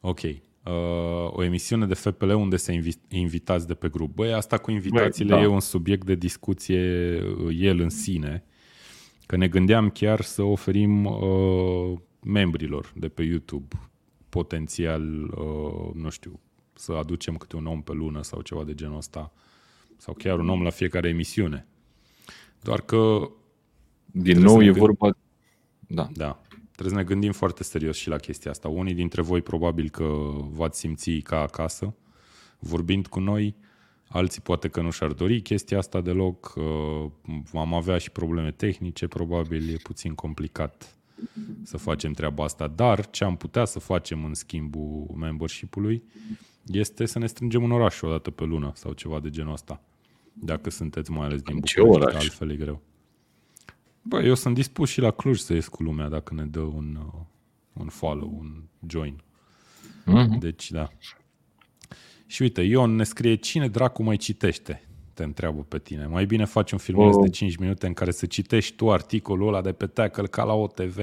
Ok. Uh, o emisiune de FPL unde se invi- invitați de pe grup. Băi, asta cu invitațiile Băi, da. e un subiect de discuție uh, el în sine Că ne gândeam chiar să oferim uh, membrilor de pe YouTube potențial, uh, nu știu, să aducem câte un om pe lună sau ceva de genul ăsta, sau chiar un om la fiecare emisiune. Doar că... Din nou e gând... vorba... Da. da. Trebuie să ne gândim foarte serios și la chestia asta. Unii dintre voi probabil că v-ați simți ca acasă, vorbind cu noi, Alții poate că nu și-ar dori chestia asta deloc. Am avea și probleme tehnice, probabil e puțin complicat să facem treaba asta. Dar ce am putea să facem în schimbul membership-ului este să ne strângem un oraș o dată pe lună sau ceva de genul ăsta. Dacă sunteți mai ales din Ce București, oraș? că altfel e greu. Bă, eu sunt dispus și la Cluj să ies cu lumea dacă ne dă un, uh, un follow, un join. Mhm. Deci, da. Și uite, Ion ne scrie cine dracu mai citește? Te întreabă pe tine. Mai bine faci un filmuleț Oh. de 5 minute în care să citești tu articolul ăla de pe tackle ca la OTV.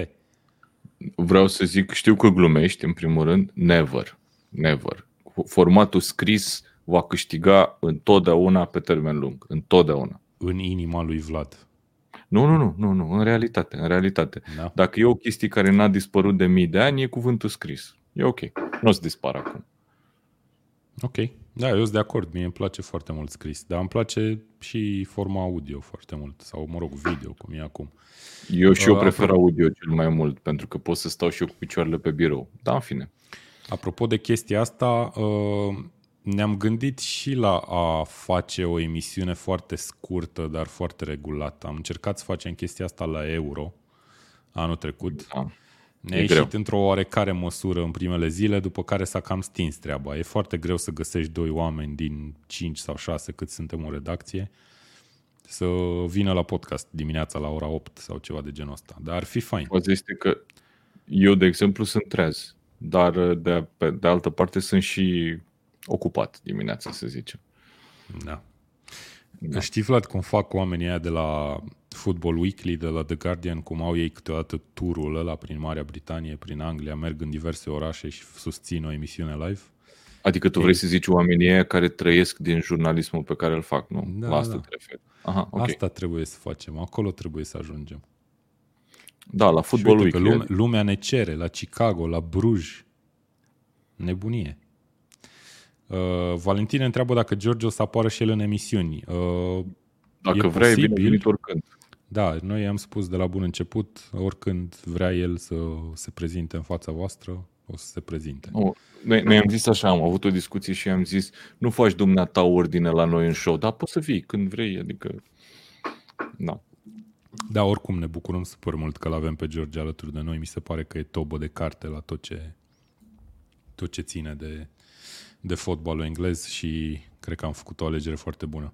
Vreau să zic, știu că glumești, în primul rând, never, never. Formatul scris va câștiga întotdeauna pe termen lung, întotdeauna. În inima lui Vlad. Nu, nu, nu, nu, nu, în realitate, în realitate. Da? Dacă e o chestie care n-a dispărut de mii de ani, e cuvântul scris. E ok. Nu o să dispară acum. Ok. Da, eu sunt de acord. Mie îmi place foarte mult scris. Dar îmi place și forma audio foarte mult. Sau, mă rog, video, cum e acum. Eu și eu Uh, prefer apropo- audio cel mai mult, pentru că pot să stau și eu cu picioarele pe birou. Da, în fine. Apropo de chestia asta, uh, ne-am gândit și la a face o emisiune foarte scurtă, dar foarte regulată. Am încercat să facem chestia asta la Euro anul trecut. Da. Ne-a E ieșit greu. într-o oarecare măsură în primele zile, după care s-a cam stins treaba. E foarte greu să găsești doi oameni din 5 sau 6 cât suntem în redacție să vină la podcast dimineața la ora 8 sau ceva de genul ăsta. Dar ar fi fain. Faza este că eu, de exemplu, sunt treaz, dar de, pe, de altă parte sunt și ocupat dimineața, să zicem. Da. Da. Știi, Vlad, cum fac oamenii aia de la Football Weekly, de la The Guardian, cum au ei câteodată turul ăla prin Marea Britanie, prin Anglia, merg în diverse orașe și susțin o emisiune live? Adică tu vrei să zici oamenii aia care trăiesc din jurnalismul pe care îl fac, nu? Da, La asta da. te referi. Aha, ok. Asta trebuie să facem, acolo trebuie să ajungem. Da, la Și Football uite că Weekly. lume, lumea ne cere, la Chicago, la Bruj. Nebunie. Uh, Valentin ne întreabă dacă George o să apară și el în emisiuni. Uh, Dacă e vrei, e posibil. binevenit oricând. Da, noi am spus de la bun început, oricând vrea el să se prezinte în fața voastră, o să se prezinte. Nu, noi, noi am zis așa, am avut o discuție și am zis nu faci dumneata ordine la noi în show, dar poți să vii când vrei, adică... Da. Da, oricum ne bucurăm super mult că l-avem pe George alături de noi. Mi se pare că e tobă de carte la tot ce, tot ce ține de, de fotbalul englez și cred că am făcut o alegere foarte bună.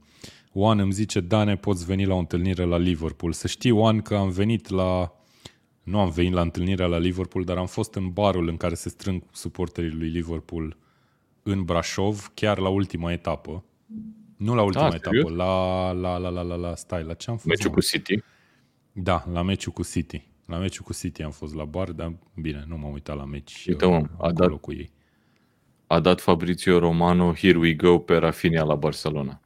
Oan îmi zice, Dane, poți veni la o întâlnire la Liverpool. Să știi, Oan, că am venit la... Nu am venit la întâlnirea la Liverpool, dar am fost în barul în care se strâng suporterii lui Liverpool în Brașov, chiar la ultima etapă. Nu la ultima Ah, etapă, serios? la, la, la, la, la, la, stai, la ce am fost? Meciul mă? cu City. Da, la meciul cu City. La meciul cu City am fost la bar, dar bine, nu m-am uitat la meci Uite, uh, mă, a acolo dat- cu ei. A dat Fabrizio Romano Here we go pe Rafinha la Barcelona.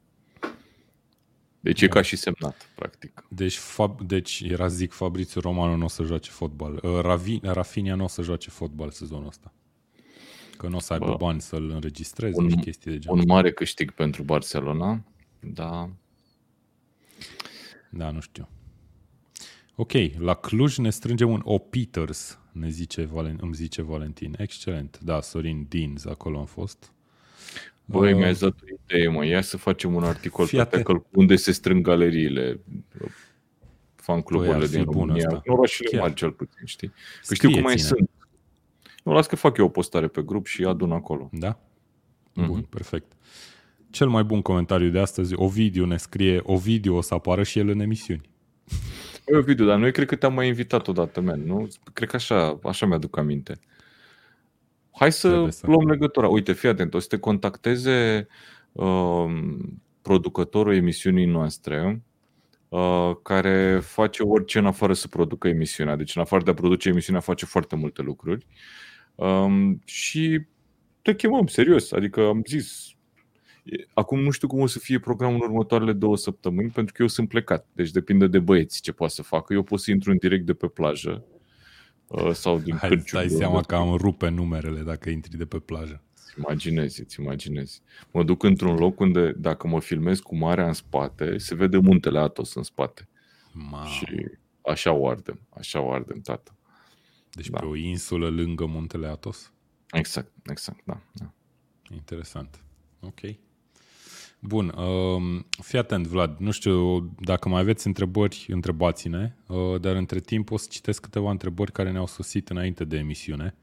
Deci e Da. ca și semnat, practic. Deci, Fab, deci era zic Fabrizio Romano nu o să joace fotbal. Uh, Ravi, Rafinha nu o să joace fotbal sezonul ăsta. Că nu o să aibă Bă. bani să-l înregistreze Un- și chestii de genul. Un mare câștig pentru Barcelona, da. Da, nu știu. Ok, la Cluj ne strângem un O Peters, ne zice Valen, îmi zice Valentin. Excelent. Da, Sorin Dins, acolo am fost. Băi, Uh, mi-ai dat o idee, mă. Ia să facem un articol Fii pe atent. tackle unde se strâng galeriile fan Băi, cluburile ar fi din bun România. ăsta. În orașele Chiar. mari, cel puțin, știi? Că știu cum mai Scrieți-ne. sunt. Nu, las că fac eu o postare pe grup și adun acolo. Da? Mhm. Bun, perfect. Cel mai bun comentariu de astăzi, Ovidiu ne scrie, Ovidiu o să apară și el în emisiuni. Băi, Ovidiu, dar noi cred că te-am mai invitat odată, man, nu? Cred că așa, așa mi-aduc aminte. Hai să, Trebuie să- luăm legătura. Uite, fii atent, o să te contacteze um, producătorul emisiunii noastre uh, care face orice în afară să producă emisiunea. Deci în afară de a produce emisiunea face foarte multe lucruri. Um, și te chemăm, serios. Adică am zis, e- acum nu știu cum o să fie programul în următoarele două săptămâni, pentru că eu sunt plecat. Deci depinde de băieți ce poate să facă. Eu pot să intru în direct de pe plajă uh, sau din Hai, cârciumă, dai de seama unde- că am rupe numerele dacă intri de pe plajă. Îți imaginezi, îți imaginezi. Mă duc într-un loc unde, dacă mă filmez cu marea în spate, se vede muntele Atos în spate. Ma, Și așa o ardem, așa o ardem, tată. deci da. pe o insulă lângă muntele Atos? Exact, exact, da. da. Interesant. Ok. Bun, uh, fii atent, Vlad. Nu știu dacă mai aveți întrebări, întrebați-ne, uh, dar între timp o să citesc câteva întrebări care ne-au sosit înainte de emisiune.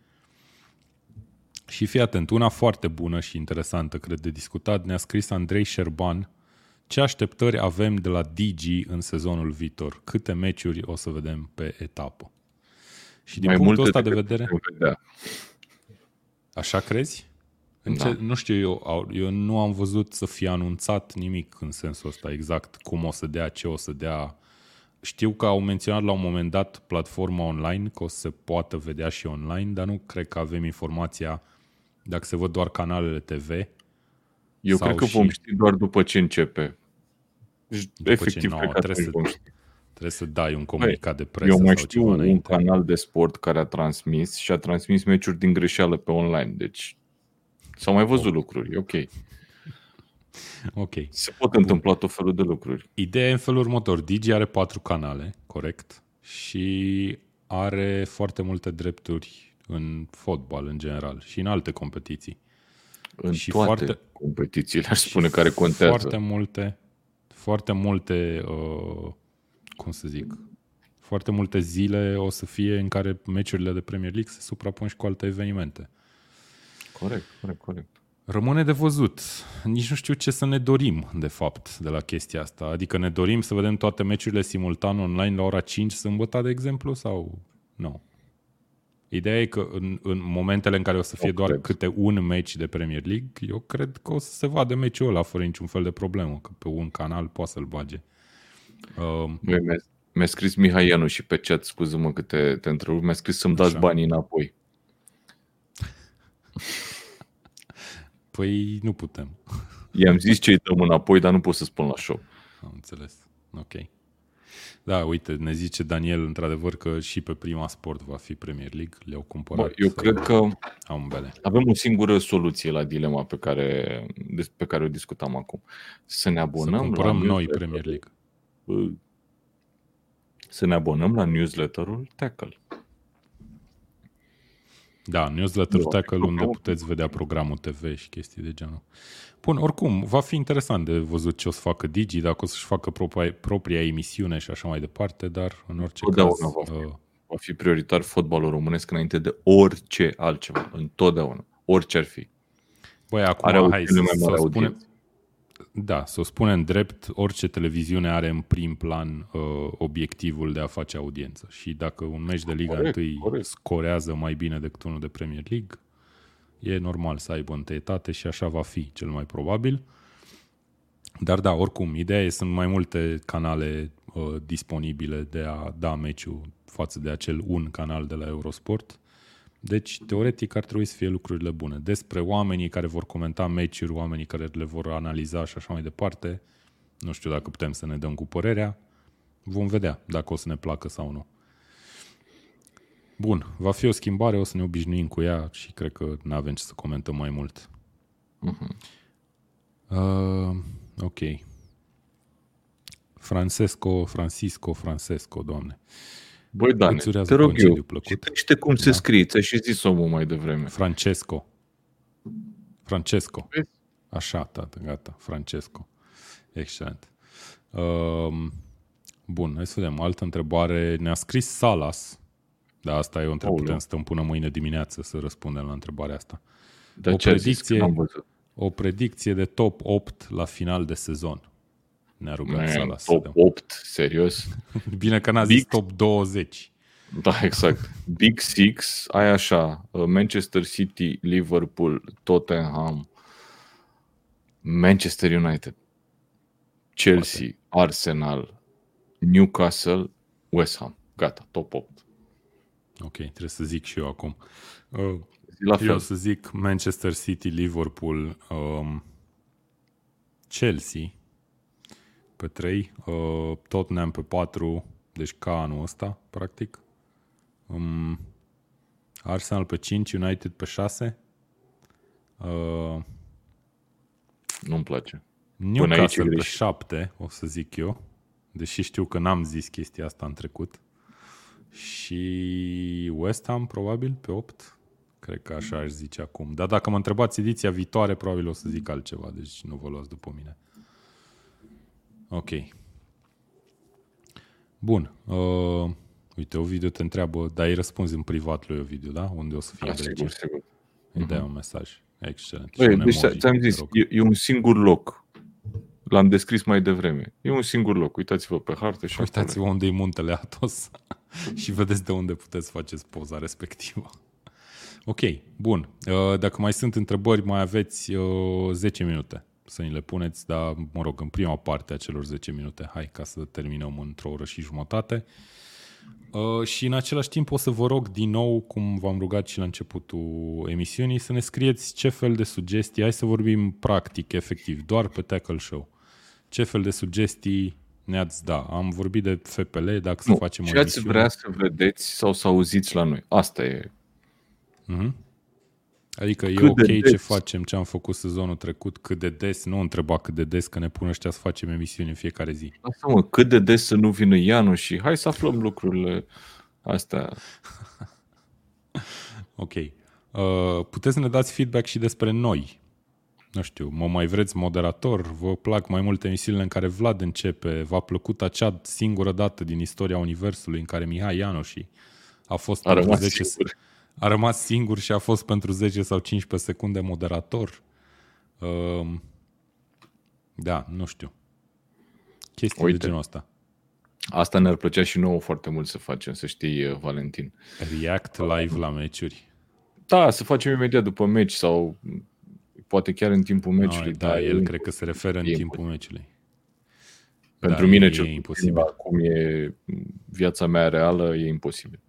Și fii atent, una foarte bună și interesantă, cred, de discutat, ne-a scris Andrei Șerban. Ce așteptări avem de la DG în sezonul viitor? Câte meciuri o să vedem pe etapă? Și din Mai punctul multe ăsta de decât vedere, putem vedea. așa crezi? În Da. ce, nu știu, eu, au- eu nu am văzut să fie anunțat nimic în sensul ăsta, exact cum o să dea, ce o să dea. Știu că au menționat la un moment dat platforma online, că o să se poată vedea și online, dar nu cred că avem informația dacă se văd doar canalele TV. Eu Sau cred că și- vom ști doar după ce începe. Deci, ce efectiv, nouă, cred că trebuie atunci să- vom ști. Trebuie să dai un comunicat de presă Eu mai sau știu ceva un înainte. canal de sport care a transmis și a transmis meciuri din greșeală pe online. Deci s-au mai văzut lucruri. E ok. Ok. Se pot întâmpla tot felul de lucruri. Ideea e în felul următor. Digi are patru canale, corect? Și are foarte multe drepturi în fotbal în general și în alte competiții. În Și toate foarte- competițiile, aș spune, care contează. Foarte multe, foarte multe, uh, cum să zic, foarte multe zile o să fie în care meciurile de Premier League se suprapun și cu alte evenimente. Corect, corect, corect. Rămâne de văzut. Nici nu știu ce să ne dorim, de fapt, de la chestia asta. Adică ne dorim să vedem toate meciurile simultan online la ora 5 sâmbătă, de exemplu, sau nu? Ideea e că în, în momentele în care o să fie Nu doar cred. câte un meci de Premier League, eu cred că o să se vadă meciul ăla fără niciun fel de problemă, că pe un canal poate să-l bage. Uh, Băi, mi-a, mi-a scris Mihai Ianu și pe chat, scuză-mă că te, te întrerup, mi-a scris să-mi dați Așa. banii înapoi. păi nu putem. I-am zis ce îi dăm înapoi, dar nu pot să spun la show. Am înțeles. Ok. Da, uite, ne zice Daniel, într-adevăr, că și pe prima sport va fi Premier League. Le-au cumpărat. Bă, eu uh, cred că ambele. avem o singură soluție la dilema pe care, des- pe care o discutam acum. Să ne Să abonăm cumpărăm la noi newsletter- Premier League. Bă, Să ne abonăm la newsletterul Tackle. Da, newsletter Da, Tackle unde programul. puteți vedea programul TV și chestii de genul. Bun, oricum, va fi interesant de văzut ce o să facă Digi, dacă o să-și facă propria, propria emisiune și așa mai departe, dar în orice Totdeauna caz... va fi. Uh, Va fi prioritar fotbalul românesc înainte de orice altceva. Întotdeauna. Orice ar fi. băi, acum, Are hai să, cele mai să mare o spunem, audiență. Da, să o spunem drept, orice televiziune are în prim plan uh, obiectivul de a face audiență. Și dacă un meci de Liga Corect, 1 corect. scorează mai bine decât unul de Premier League, e normal să aibă întâietate și așa va fi cel mai probabil. Dar da, oricum, ideea e sunt mai multe canale uh, disponibile de a da meciul față de acel un canal de la Eurosport. Deci, teoretic, ar trebui să fie lucrurile bune. Despre oamenii care vor comenta meciuri, oamenii care le vor analiza și așa mai departe, nu știu dacă putem să ne dăm cu părerea. Vom vedea dacă o să ne placă sau nu. Bun, va fi o schimbare, o să ne obișnuim cu ea și cred că nu avem ce să comentăm mai mult. Uh, ok. Francesco, Francisco, Francesco, doamne. Băi, Dane, Îți urează te rog concediu eu, plăcut. citește cum se scrie, ți-a și zis omul mai devreme. Francesco. Francesco. Vezi? Așa, tată, gata. Francesco. Excelent. Um, bun, hai să vedem. Altă întrebare. Ne-a scris Salas. Da, asta e o întrebare. Aoleu. Putem să stăm până mâine dimineață să răspundem la întrebarea asta. Dar O ce a zis? predicție- Că n-am văzut. O predicție de top 8 la final de sezon. Ne-a rugat Man, Salas să top dăm. 8, serios? Bine că n-a zis Big- top 20. Da, exact. Big Six, ai așa, uh, Manchester City, Liverpool, Tottenham, Manchester United, Chelsea, Arsenal, Newcastle, West Ham. Gata, top 8. Ok, trebuie să zic și eu acum. Uh, Zi La Eu fel. o să zic Manchester City, Liverpool, um, Chelsea pe 3, uh, Tottenham pe 4, deci ca anul ăsta, practic. Um, Arsenal pe 5, United pe 6. Uh, Nu-mi place. Newcastle aici e pe greșit. 7, o să zic eu. Deși știu că n-am zis chestia asta în trecut. Și West Ham probabil pe 8. Cred că așa aș zice acum. Dar dacă mă întrebați ediția viitoare, probabil o să zic altceva. Deci nu vă luați după mine. Ok. Bun. Uh, uite, Ovidiu te întreabă, dar îi răspunzi în privat lui Ovidiu, da? Unde o să fie Da, sigur, sigur. Îi dai un mesaj. Excelent. Băi, Și un deci emoji, ți-am zis, te rog. e, e un singur loc. L-am descris mai devreme. E un singur loc. Uitați-vă pe hartă și Uitați-vă unde e muntele Atos și vedeți de unde puteți faceți poza respectivă. Ok, bun. Uh, Dacă mai sunt întrebări, mai aveți uh, 10 minute să ni le puneți, dar, mă rog, în prima parte a celor 10 minute, hai ca să terminăm într-o oră și jumătate. Uh, și în același timp o să vă rog din nou, cum v-am rugat și la începutul emisiunii, să ne scrieți ce fel de sugestii, hai să vorbim practic, efectiv, doar pe Tackle Show. Ce fel de sugestii ne-ați da? Am vorbit de FPL, dacă să Nu, facem o ce ați emisiune. vrea să vedeți sau să auziți la noi. Asta e. Mhm. Adică e Cât ok de ce des? facem, ce am făcut sezonul trecut, cât de des, nu întreba cât de des, că ne pun ăștia să facem emisiuni în fiecare zi. Asta mă, cât de des să nu vină Ianu și hai să aflăm lucrurile astea. Ok. Uh, puteți să ne dați feedback și despre noi. Nu știu, mă mai vreți moderator? Vă plac mai multe emisiunile în care Vlad începe? V-a plăcut acea singură dată din istoria Universului în care Mihai Ianoși a fost A pentru rămas 10 singur. A rămas singur și a fost pentru 10 sau 15 secunde moderator. Um, da, nu știu. Chestii Uite. de genul ăsta. Asta ne-ar plăcea și nouă foarte mult să facem, să știi, uh, Valentin. React live la meciuri. Da, să facem imediat după meci sau m, poate chiar în timpul meciului. No, da, el cred că se referă în e timpul meciului. Pentru da, mine, e cel puțin, imposibil. acum e viața mea reală, e imposibil.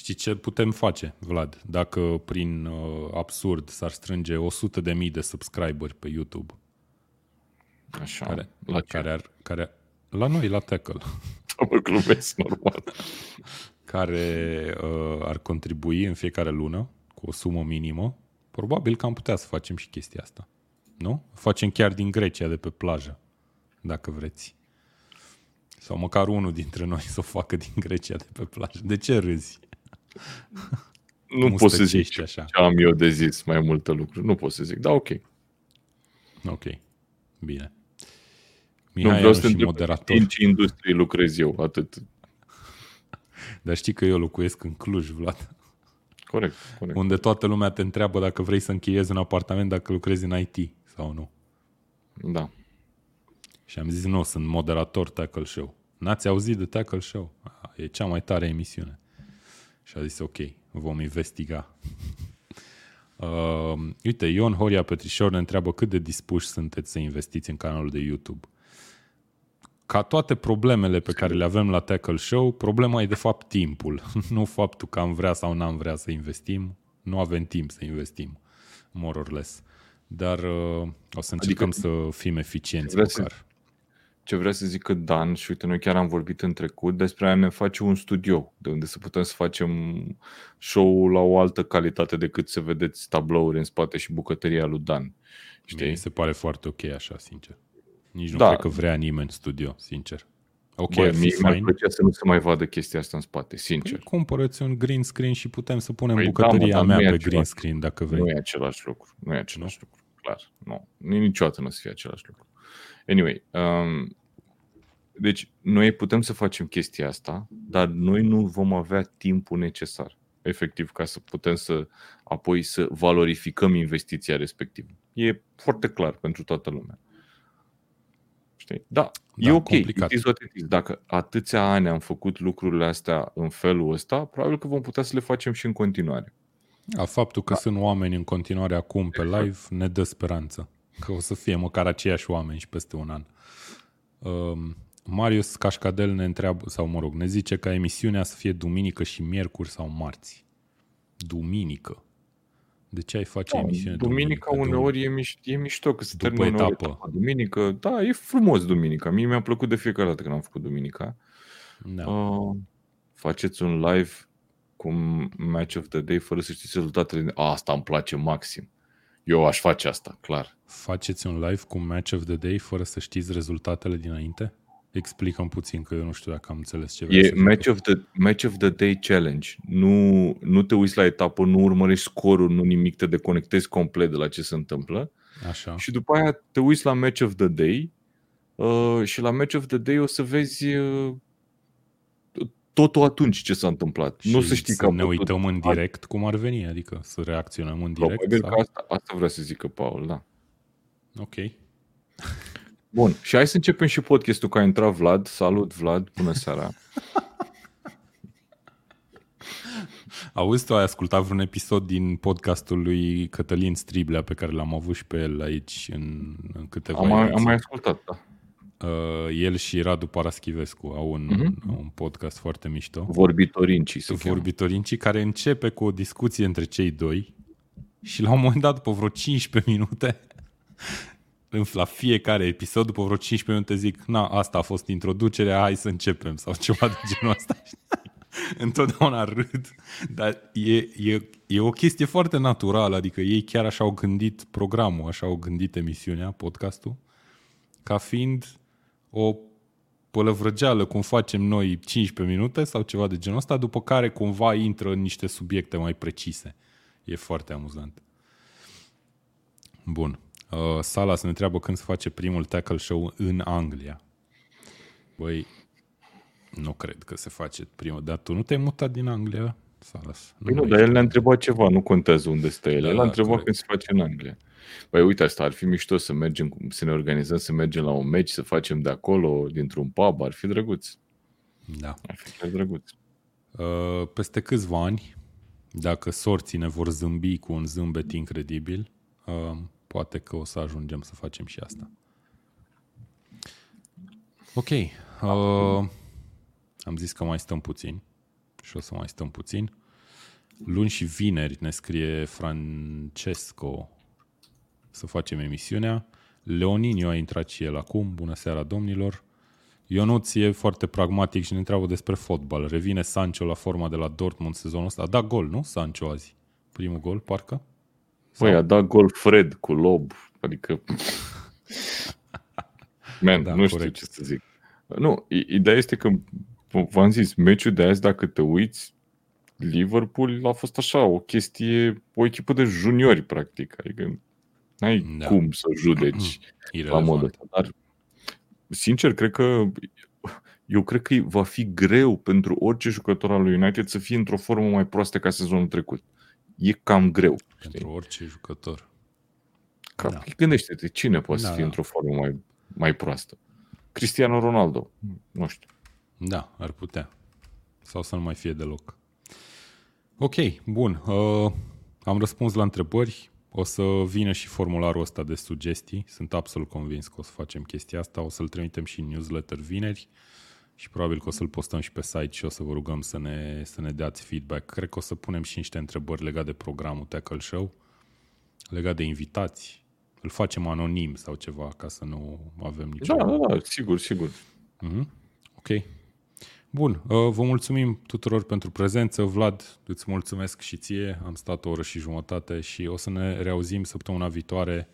Știi ce putem face, Vlad? Dacă prin uh, absurd s-ar strânge 100 de mii de subscriberi pe YouTube, Așa, care, la ce? care, ar, care la noi, la Tackle, Mă glumesc, normal. care uh, ar contribui în fiecare lună cu o sumă minimă, probabil că am putea să facem și chestia asta. Nu? Facem chiar din Grecia, de pe plajă, dacă vreți. Sau măcar unul dintre noi să o facă din Grecia, de pe plajă. De ce râzi? Nu pot să zic Mustăcești ce așa. am eu de zis mai multe lucruri. Nu pot să zic, da, ok. Ok, bine. Nu Mihai vreau să Anu te și întreb moderator. în ce industrie lucrez eu, atât. Dar știi că eu locuiesc în Cluj, Vlad, Corect, corect. unde toată lumea te întreabă dacă vrei să încheiezi un apartament dacă lucrezi în IT sau nu. Da. Și am zis, nu, sunt moderator Tackle Show. N-ați auzit de Tackle Show? A, e cea mai tare emisiune. Și a zis, ok, vom investiga. uh, uite, Ion Horia Petrișor ne întreabă cât de dispuși sunteți să investiți în canalul de YouTube. Ca toate problemele pe care le avem la Tackle Show, problema e de fapt timpul, nu faptul că am vrea sau n-am vrea să investim. Nu avem timp să investim, more or less. Dar uh, o să încercăm Adică- să fim eficienți Vreau să- măcar. Ce vrea să zic că Dan, și uite, noi chiar am vorbit în trecut despre a ne face un studio, de unde să putem să facem show-ul la o altă calitate decât să vedeți tablouri în spate și bucătăria lui Dan. Mie Știi? mi se pare foarte ok așa, sincer. Nici nu Da. cred că vrea nimeni în studio, sincer. Ok, Bă, ar fi mie mi-ar fain. plăcea să nu se mai vadă chestia asta în spate, sincer. Păi Cumpărăți un green screen și putem să punem Păi da, bucătăria mă, dar mea nu e pe același green screen dacă vrei. Nu e același lucru. Nu e același lucru, clar. Nu. Niciodată nu o să fie același lucru. Anyway, um, deci noi putem să facem chestia asta, dar noi nu vom avea timpul necesar, efectiv, ca să putem să apoi să valorificăm investiția respectivă. E foarte clar pentru toată lumea. Știi? Da, Da, e ok. complicat. It is what it is. Dacă atâția ani am făcut lucrurile astea în felul ăsta, probabil că vom putea să le facem și în continuare. Da, faptul că sunt oameni în continuare acum pe Exact. live ne dă speranță că o să fie măcar aceiași oameni și peste un an. Um, Marius Cașcadel ne întreabă, sau mă rog, ne zice ca emisiunea să fie duminică și miercuri sau marți. Duminică. De ce ai face emisiune Duminica duminică? uneori e, miș- e mișto că se După termină uneori etapă. etapa. Duminică, da, e frumos duminica. Mie mi-a plăcut de fiecare dată când am făcut duminica. Da. Uh, faceți un live cu Match of the Day fără să știți rezultatele. A, asta îmi place maxim. Eu aș face asta, clar. Faceți un live cu Match of the Day fără să știți rezultatele dinainte? Explicăm puțin, că eu nu știu dacă am înțeles ce vrei E să zic. match of, the, match of the Day Challenge. Nu, nu te uiți la etapă, nu urmărești scorul, nu nimic, te deconectezi complet de la ce se întâmplă. Așa. Și după aia te uiți la Match of the Day, uh, și la Match of the Day o să vezi uh, totul atunci ce s-a întâmplat. Și nu să știi să că ne uităm în direct cum ar veni, adică să reacționăm în direct. Probabil sau? că asta, asta vrea să zică Paul, da. Ok. Bun, și hai să începem și podcastul că a intrat Vlad. Salut Vlad, bună seara. Auzi, tu ai ascultat vreun episod din podcastul lui Cătălin Striblea pe care l-am avut și pe el aici în, în câteva Am mai, ediții? am mai ascultat, da. Uh, el și Radu Paraschivescu au un, Mhm. uh-huh. un podcast foarte mișto. Vorbitorinci se cheamă. Vorbitorinci care începe cu o discuție între cei doi și la un moment dat, după vreo 15 minute, în- la fiecare episod, după vreo 15 minute zic, na, asta a fost introducerea, hai să începem sau ceva de genul ăsta. Întotdeauna râd, dar e, e, e o chestie foarte naturală, adică ei chiar așa au gândit programul, așa au gândit emisiunea, podcastul, ca fiind o pălăvrăgeală cum facem noi 15 minute sau ceva de genul ăsta, după care cumva intră în niște subiecte mai precise. E foarte amuzant. Bun. Uh, Sala se ne întreabă când se face primul tackle show în Anglia. Băi, nu cred că se face primul. Dar tu nu te-ai mutat din Anglia, Salas? Păi nu, mai dar el știu. ne-a întrebat ceva, nu contează unde stă el. Da, el da, a întrebat corect. când se face în Anglia. Păi uite asta, ar fi mișto să mergem, cu- să ne organizăm, să mergem la un meci, să facem de acolo, dintr-un pub, ar fi drăguț. Da. Ar fi chiar drăguț. Uh, peste câțiva ani, dacă sorții ne vor zâmbi cu un zâmbet incredibil, uh, poate că o să ajungem să facem și asta. Ok. Uh, am zis că mai stăm puțin și o să mai stăm puțin. Luni și vineri ne scrie Francesco să facem emisiunea. Leoninio a intrat și el acum. Bună seara, domnilor. Ionuț e foarte pragmatic și ne întreabă despre fotbal. Revine Sancho la forma de la Dortmund sezonul ăsta. A dat gol, nu? Sancho azi. Primul gol, parcă? Păi a dat gol Fred cu lob, adică... Man, Da, da, nu știu corect. ce să zic. Nu, i- ideea este că, v-am zis, meciul de azi, dacă te uiți, Liverpool a fost așa, o chestie, o echipă de juniori, practic. Adică n-ai Da. da. cum să o judeci la modul Irelevant. ăsta. Dar, sincer, cred că eu cred că va fi greu pentru orice jucător al lui United să fie într-o formă mai proastă ca sezonul trecut. E cam greu. Pentru Știi? orice jucător. Ca, Da. da. Gândește-te, cine poate Da, să fie da. într-o formă mai, mai proastă? Cristiano Ronaldo. Nu știu. Da, ar putea. Sau să nu mai fie deloc. Ok, bun. Uh, am răspuns la întrebări. O să vină și formularul ăsta de sugestii. Sunt absolut convins că o să facem chestia asta. O să-l trimitem și în newsletter vineri și probabil că o să-l postăm și pe site și o să vă rugăm să ne, să ne dați feedback. Cred că o să punem și niște întrebări legate de programul Tackle Show, legat de invitați. Îl facem anonim sau ceva ca să nu avem nicio... Da, da, da, sigur, sigur. Mhm. Ok. Bun, uh, vă mulțumim tuturor pentru prezență. Vlad, îți mulțumesc și ție. Am stat o oră și jumătate și o să ne reauzim săptămâna viitoare.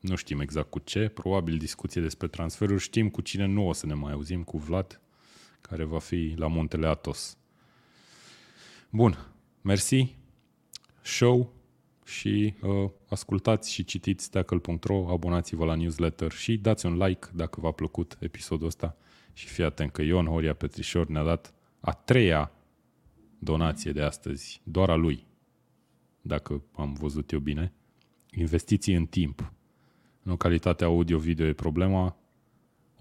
Nu știm exact cu ce, probabil discuție despre transferuri. Știm cu cine nu o să ne mai auzim, cu Vlad, care va fi la Muntele Atos. Bun, mersi, show și uh, ascultați și citiți tackle.ro, abonați-vă la newsletter și dați un like dacă v-a plăcut episodul ăsta și fii atent că Ion Horia Petrișor ne-a dat a treia donație de astăzi, doar a lui, dacă am văzut eu bine. Investiții în timp. Nu calitatea audio-video e problema.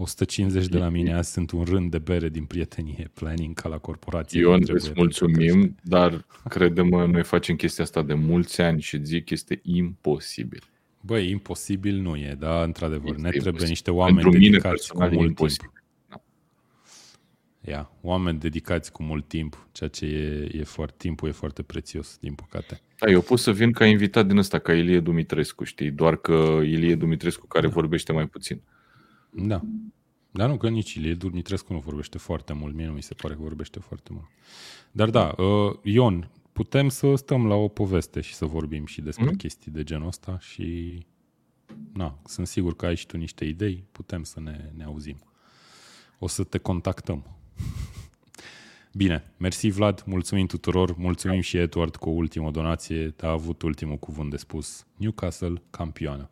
150 de la mine azi sunt un rând de bere din prietenie, planning ca la corporație. Ion, Trebuie îți pentru că- mulțumim, dar crede-mă, noi facem chestia asta de mulți ani și zic este imposibil. Băi, imposibil nu e, dar într-adevăr, Este ne trebuie imposibil. niște oameni Pentru mine dedicați cu personal e mult imposibil. timp. Ia, oameni dedicați cu mult timp, ceea ce e, e foarte, timpul e foarte prețios, din păcate. Da, eu pot să vin ca invitat din ăsta, ca Ilie Dumitrescu, știi? Doar că Ilie Dumitrescu care Da. vorbește mai puțin. Da. Dar nu, că nici Ilie Dumitrescu nu vorbește foarte mult, mie nu mi se pare că vorbește foarte mult. Dar da, uh, Ion, putem să stăm la o poveste și să vorbim și despre Mhm. chestii de genul ăsta și na, sunt sigur că ai și tu niște idei, putem să ne, ne auzim. O să te contactăm. Bine, mersi Vlad, mulțumim tuturor, mulțumim și Edward cu o ultimă donație, a avut ultimul cuvânt de spus. Newcastle, campioană.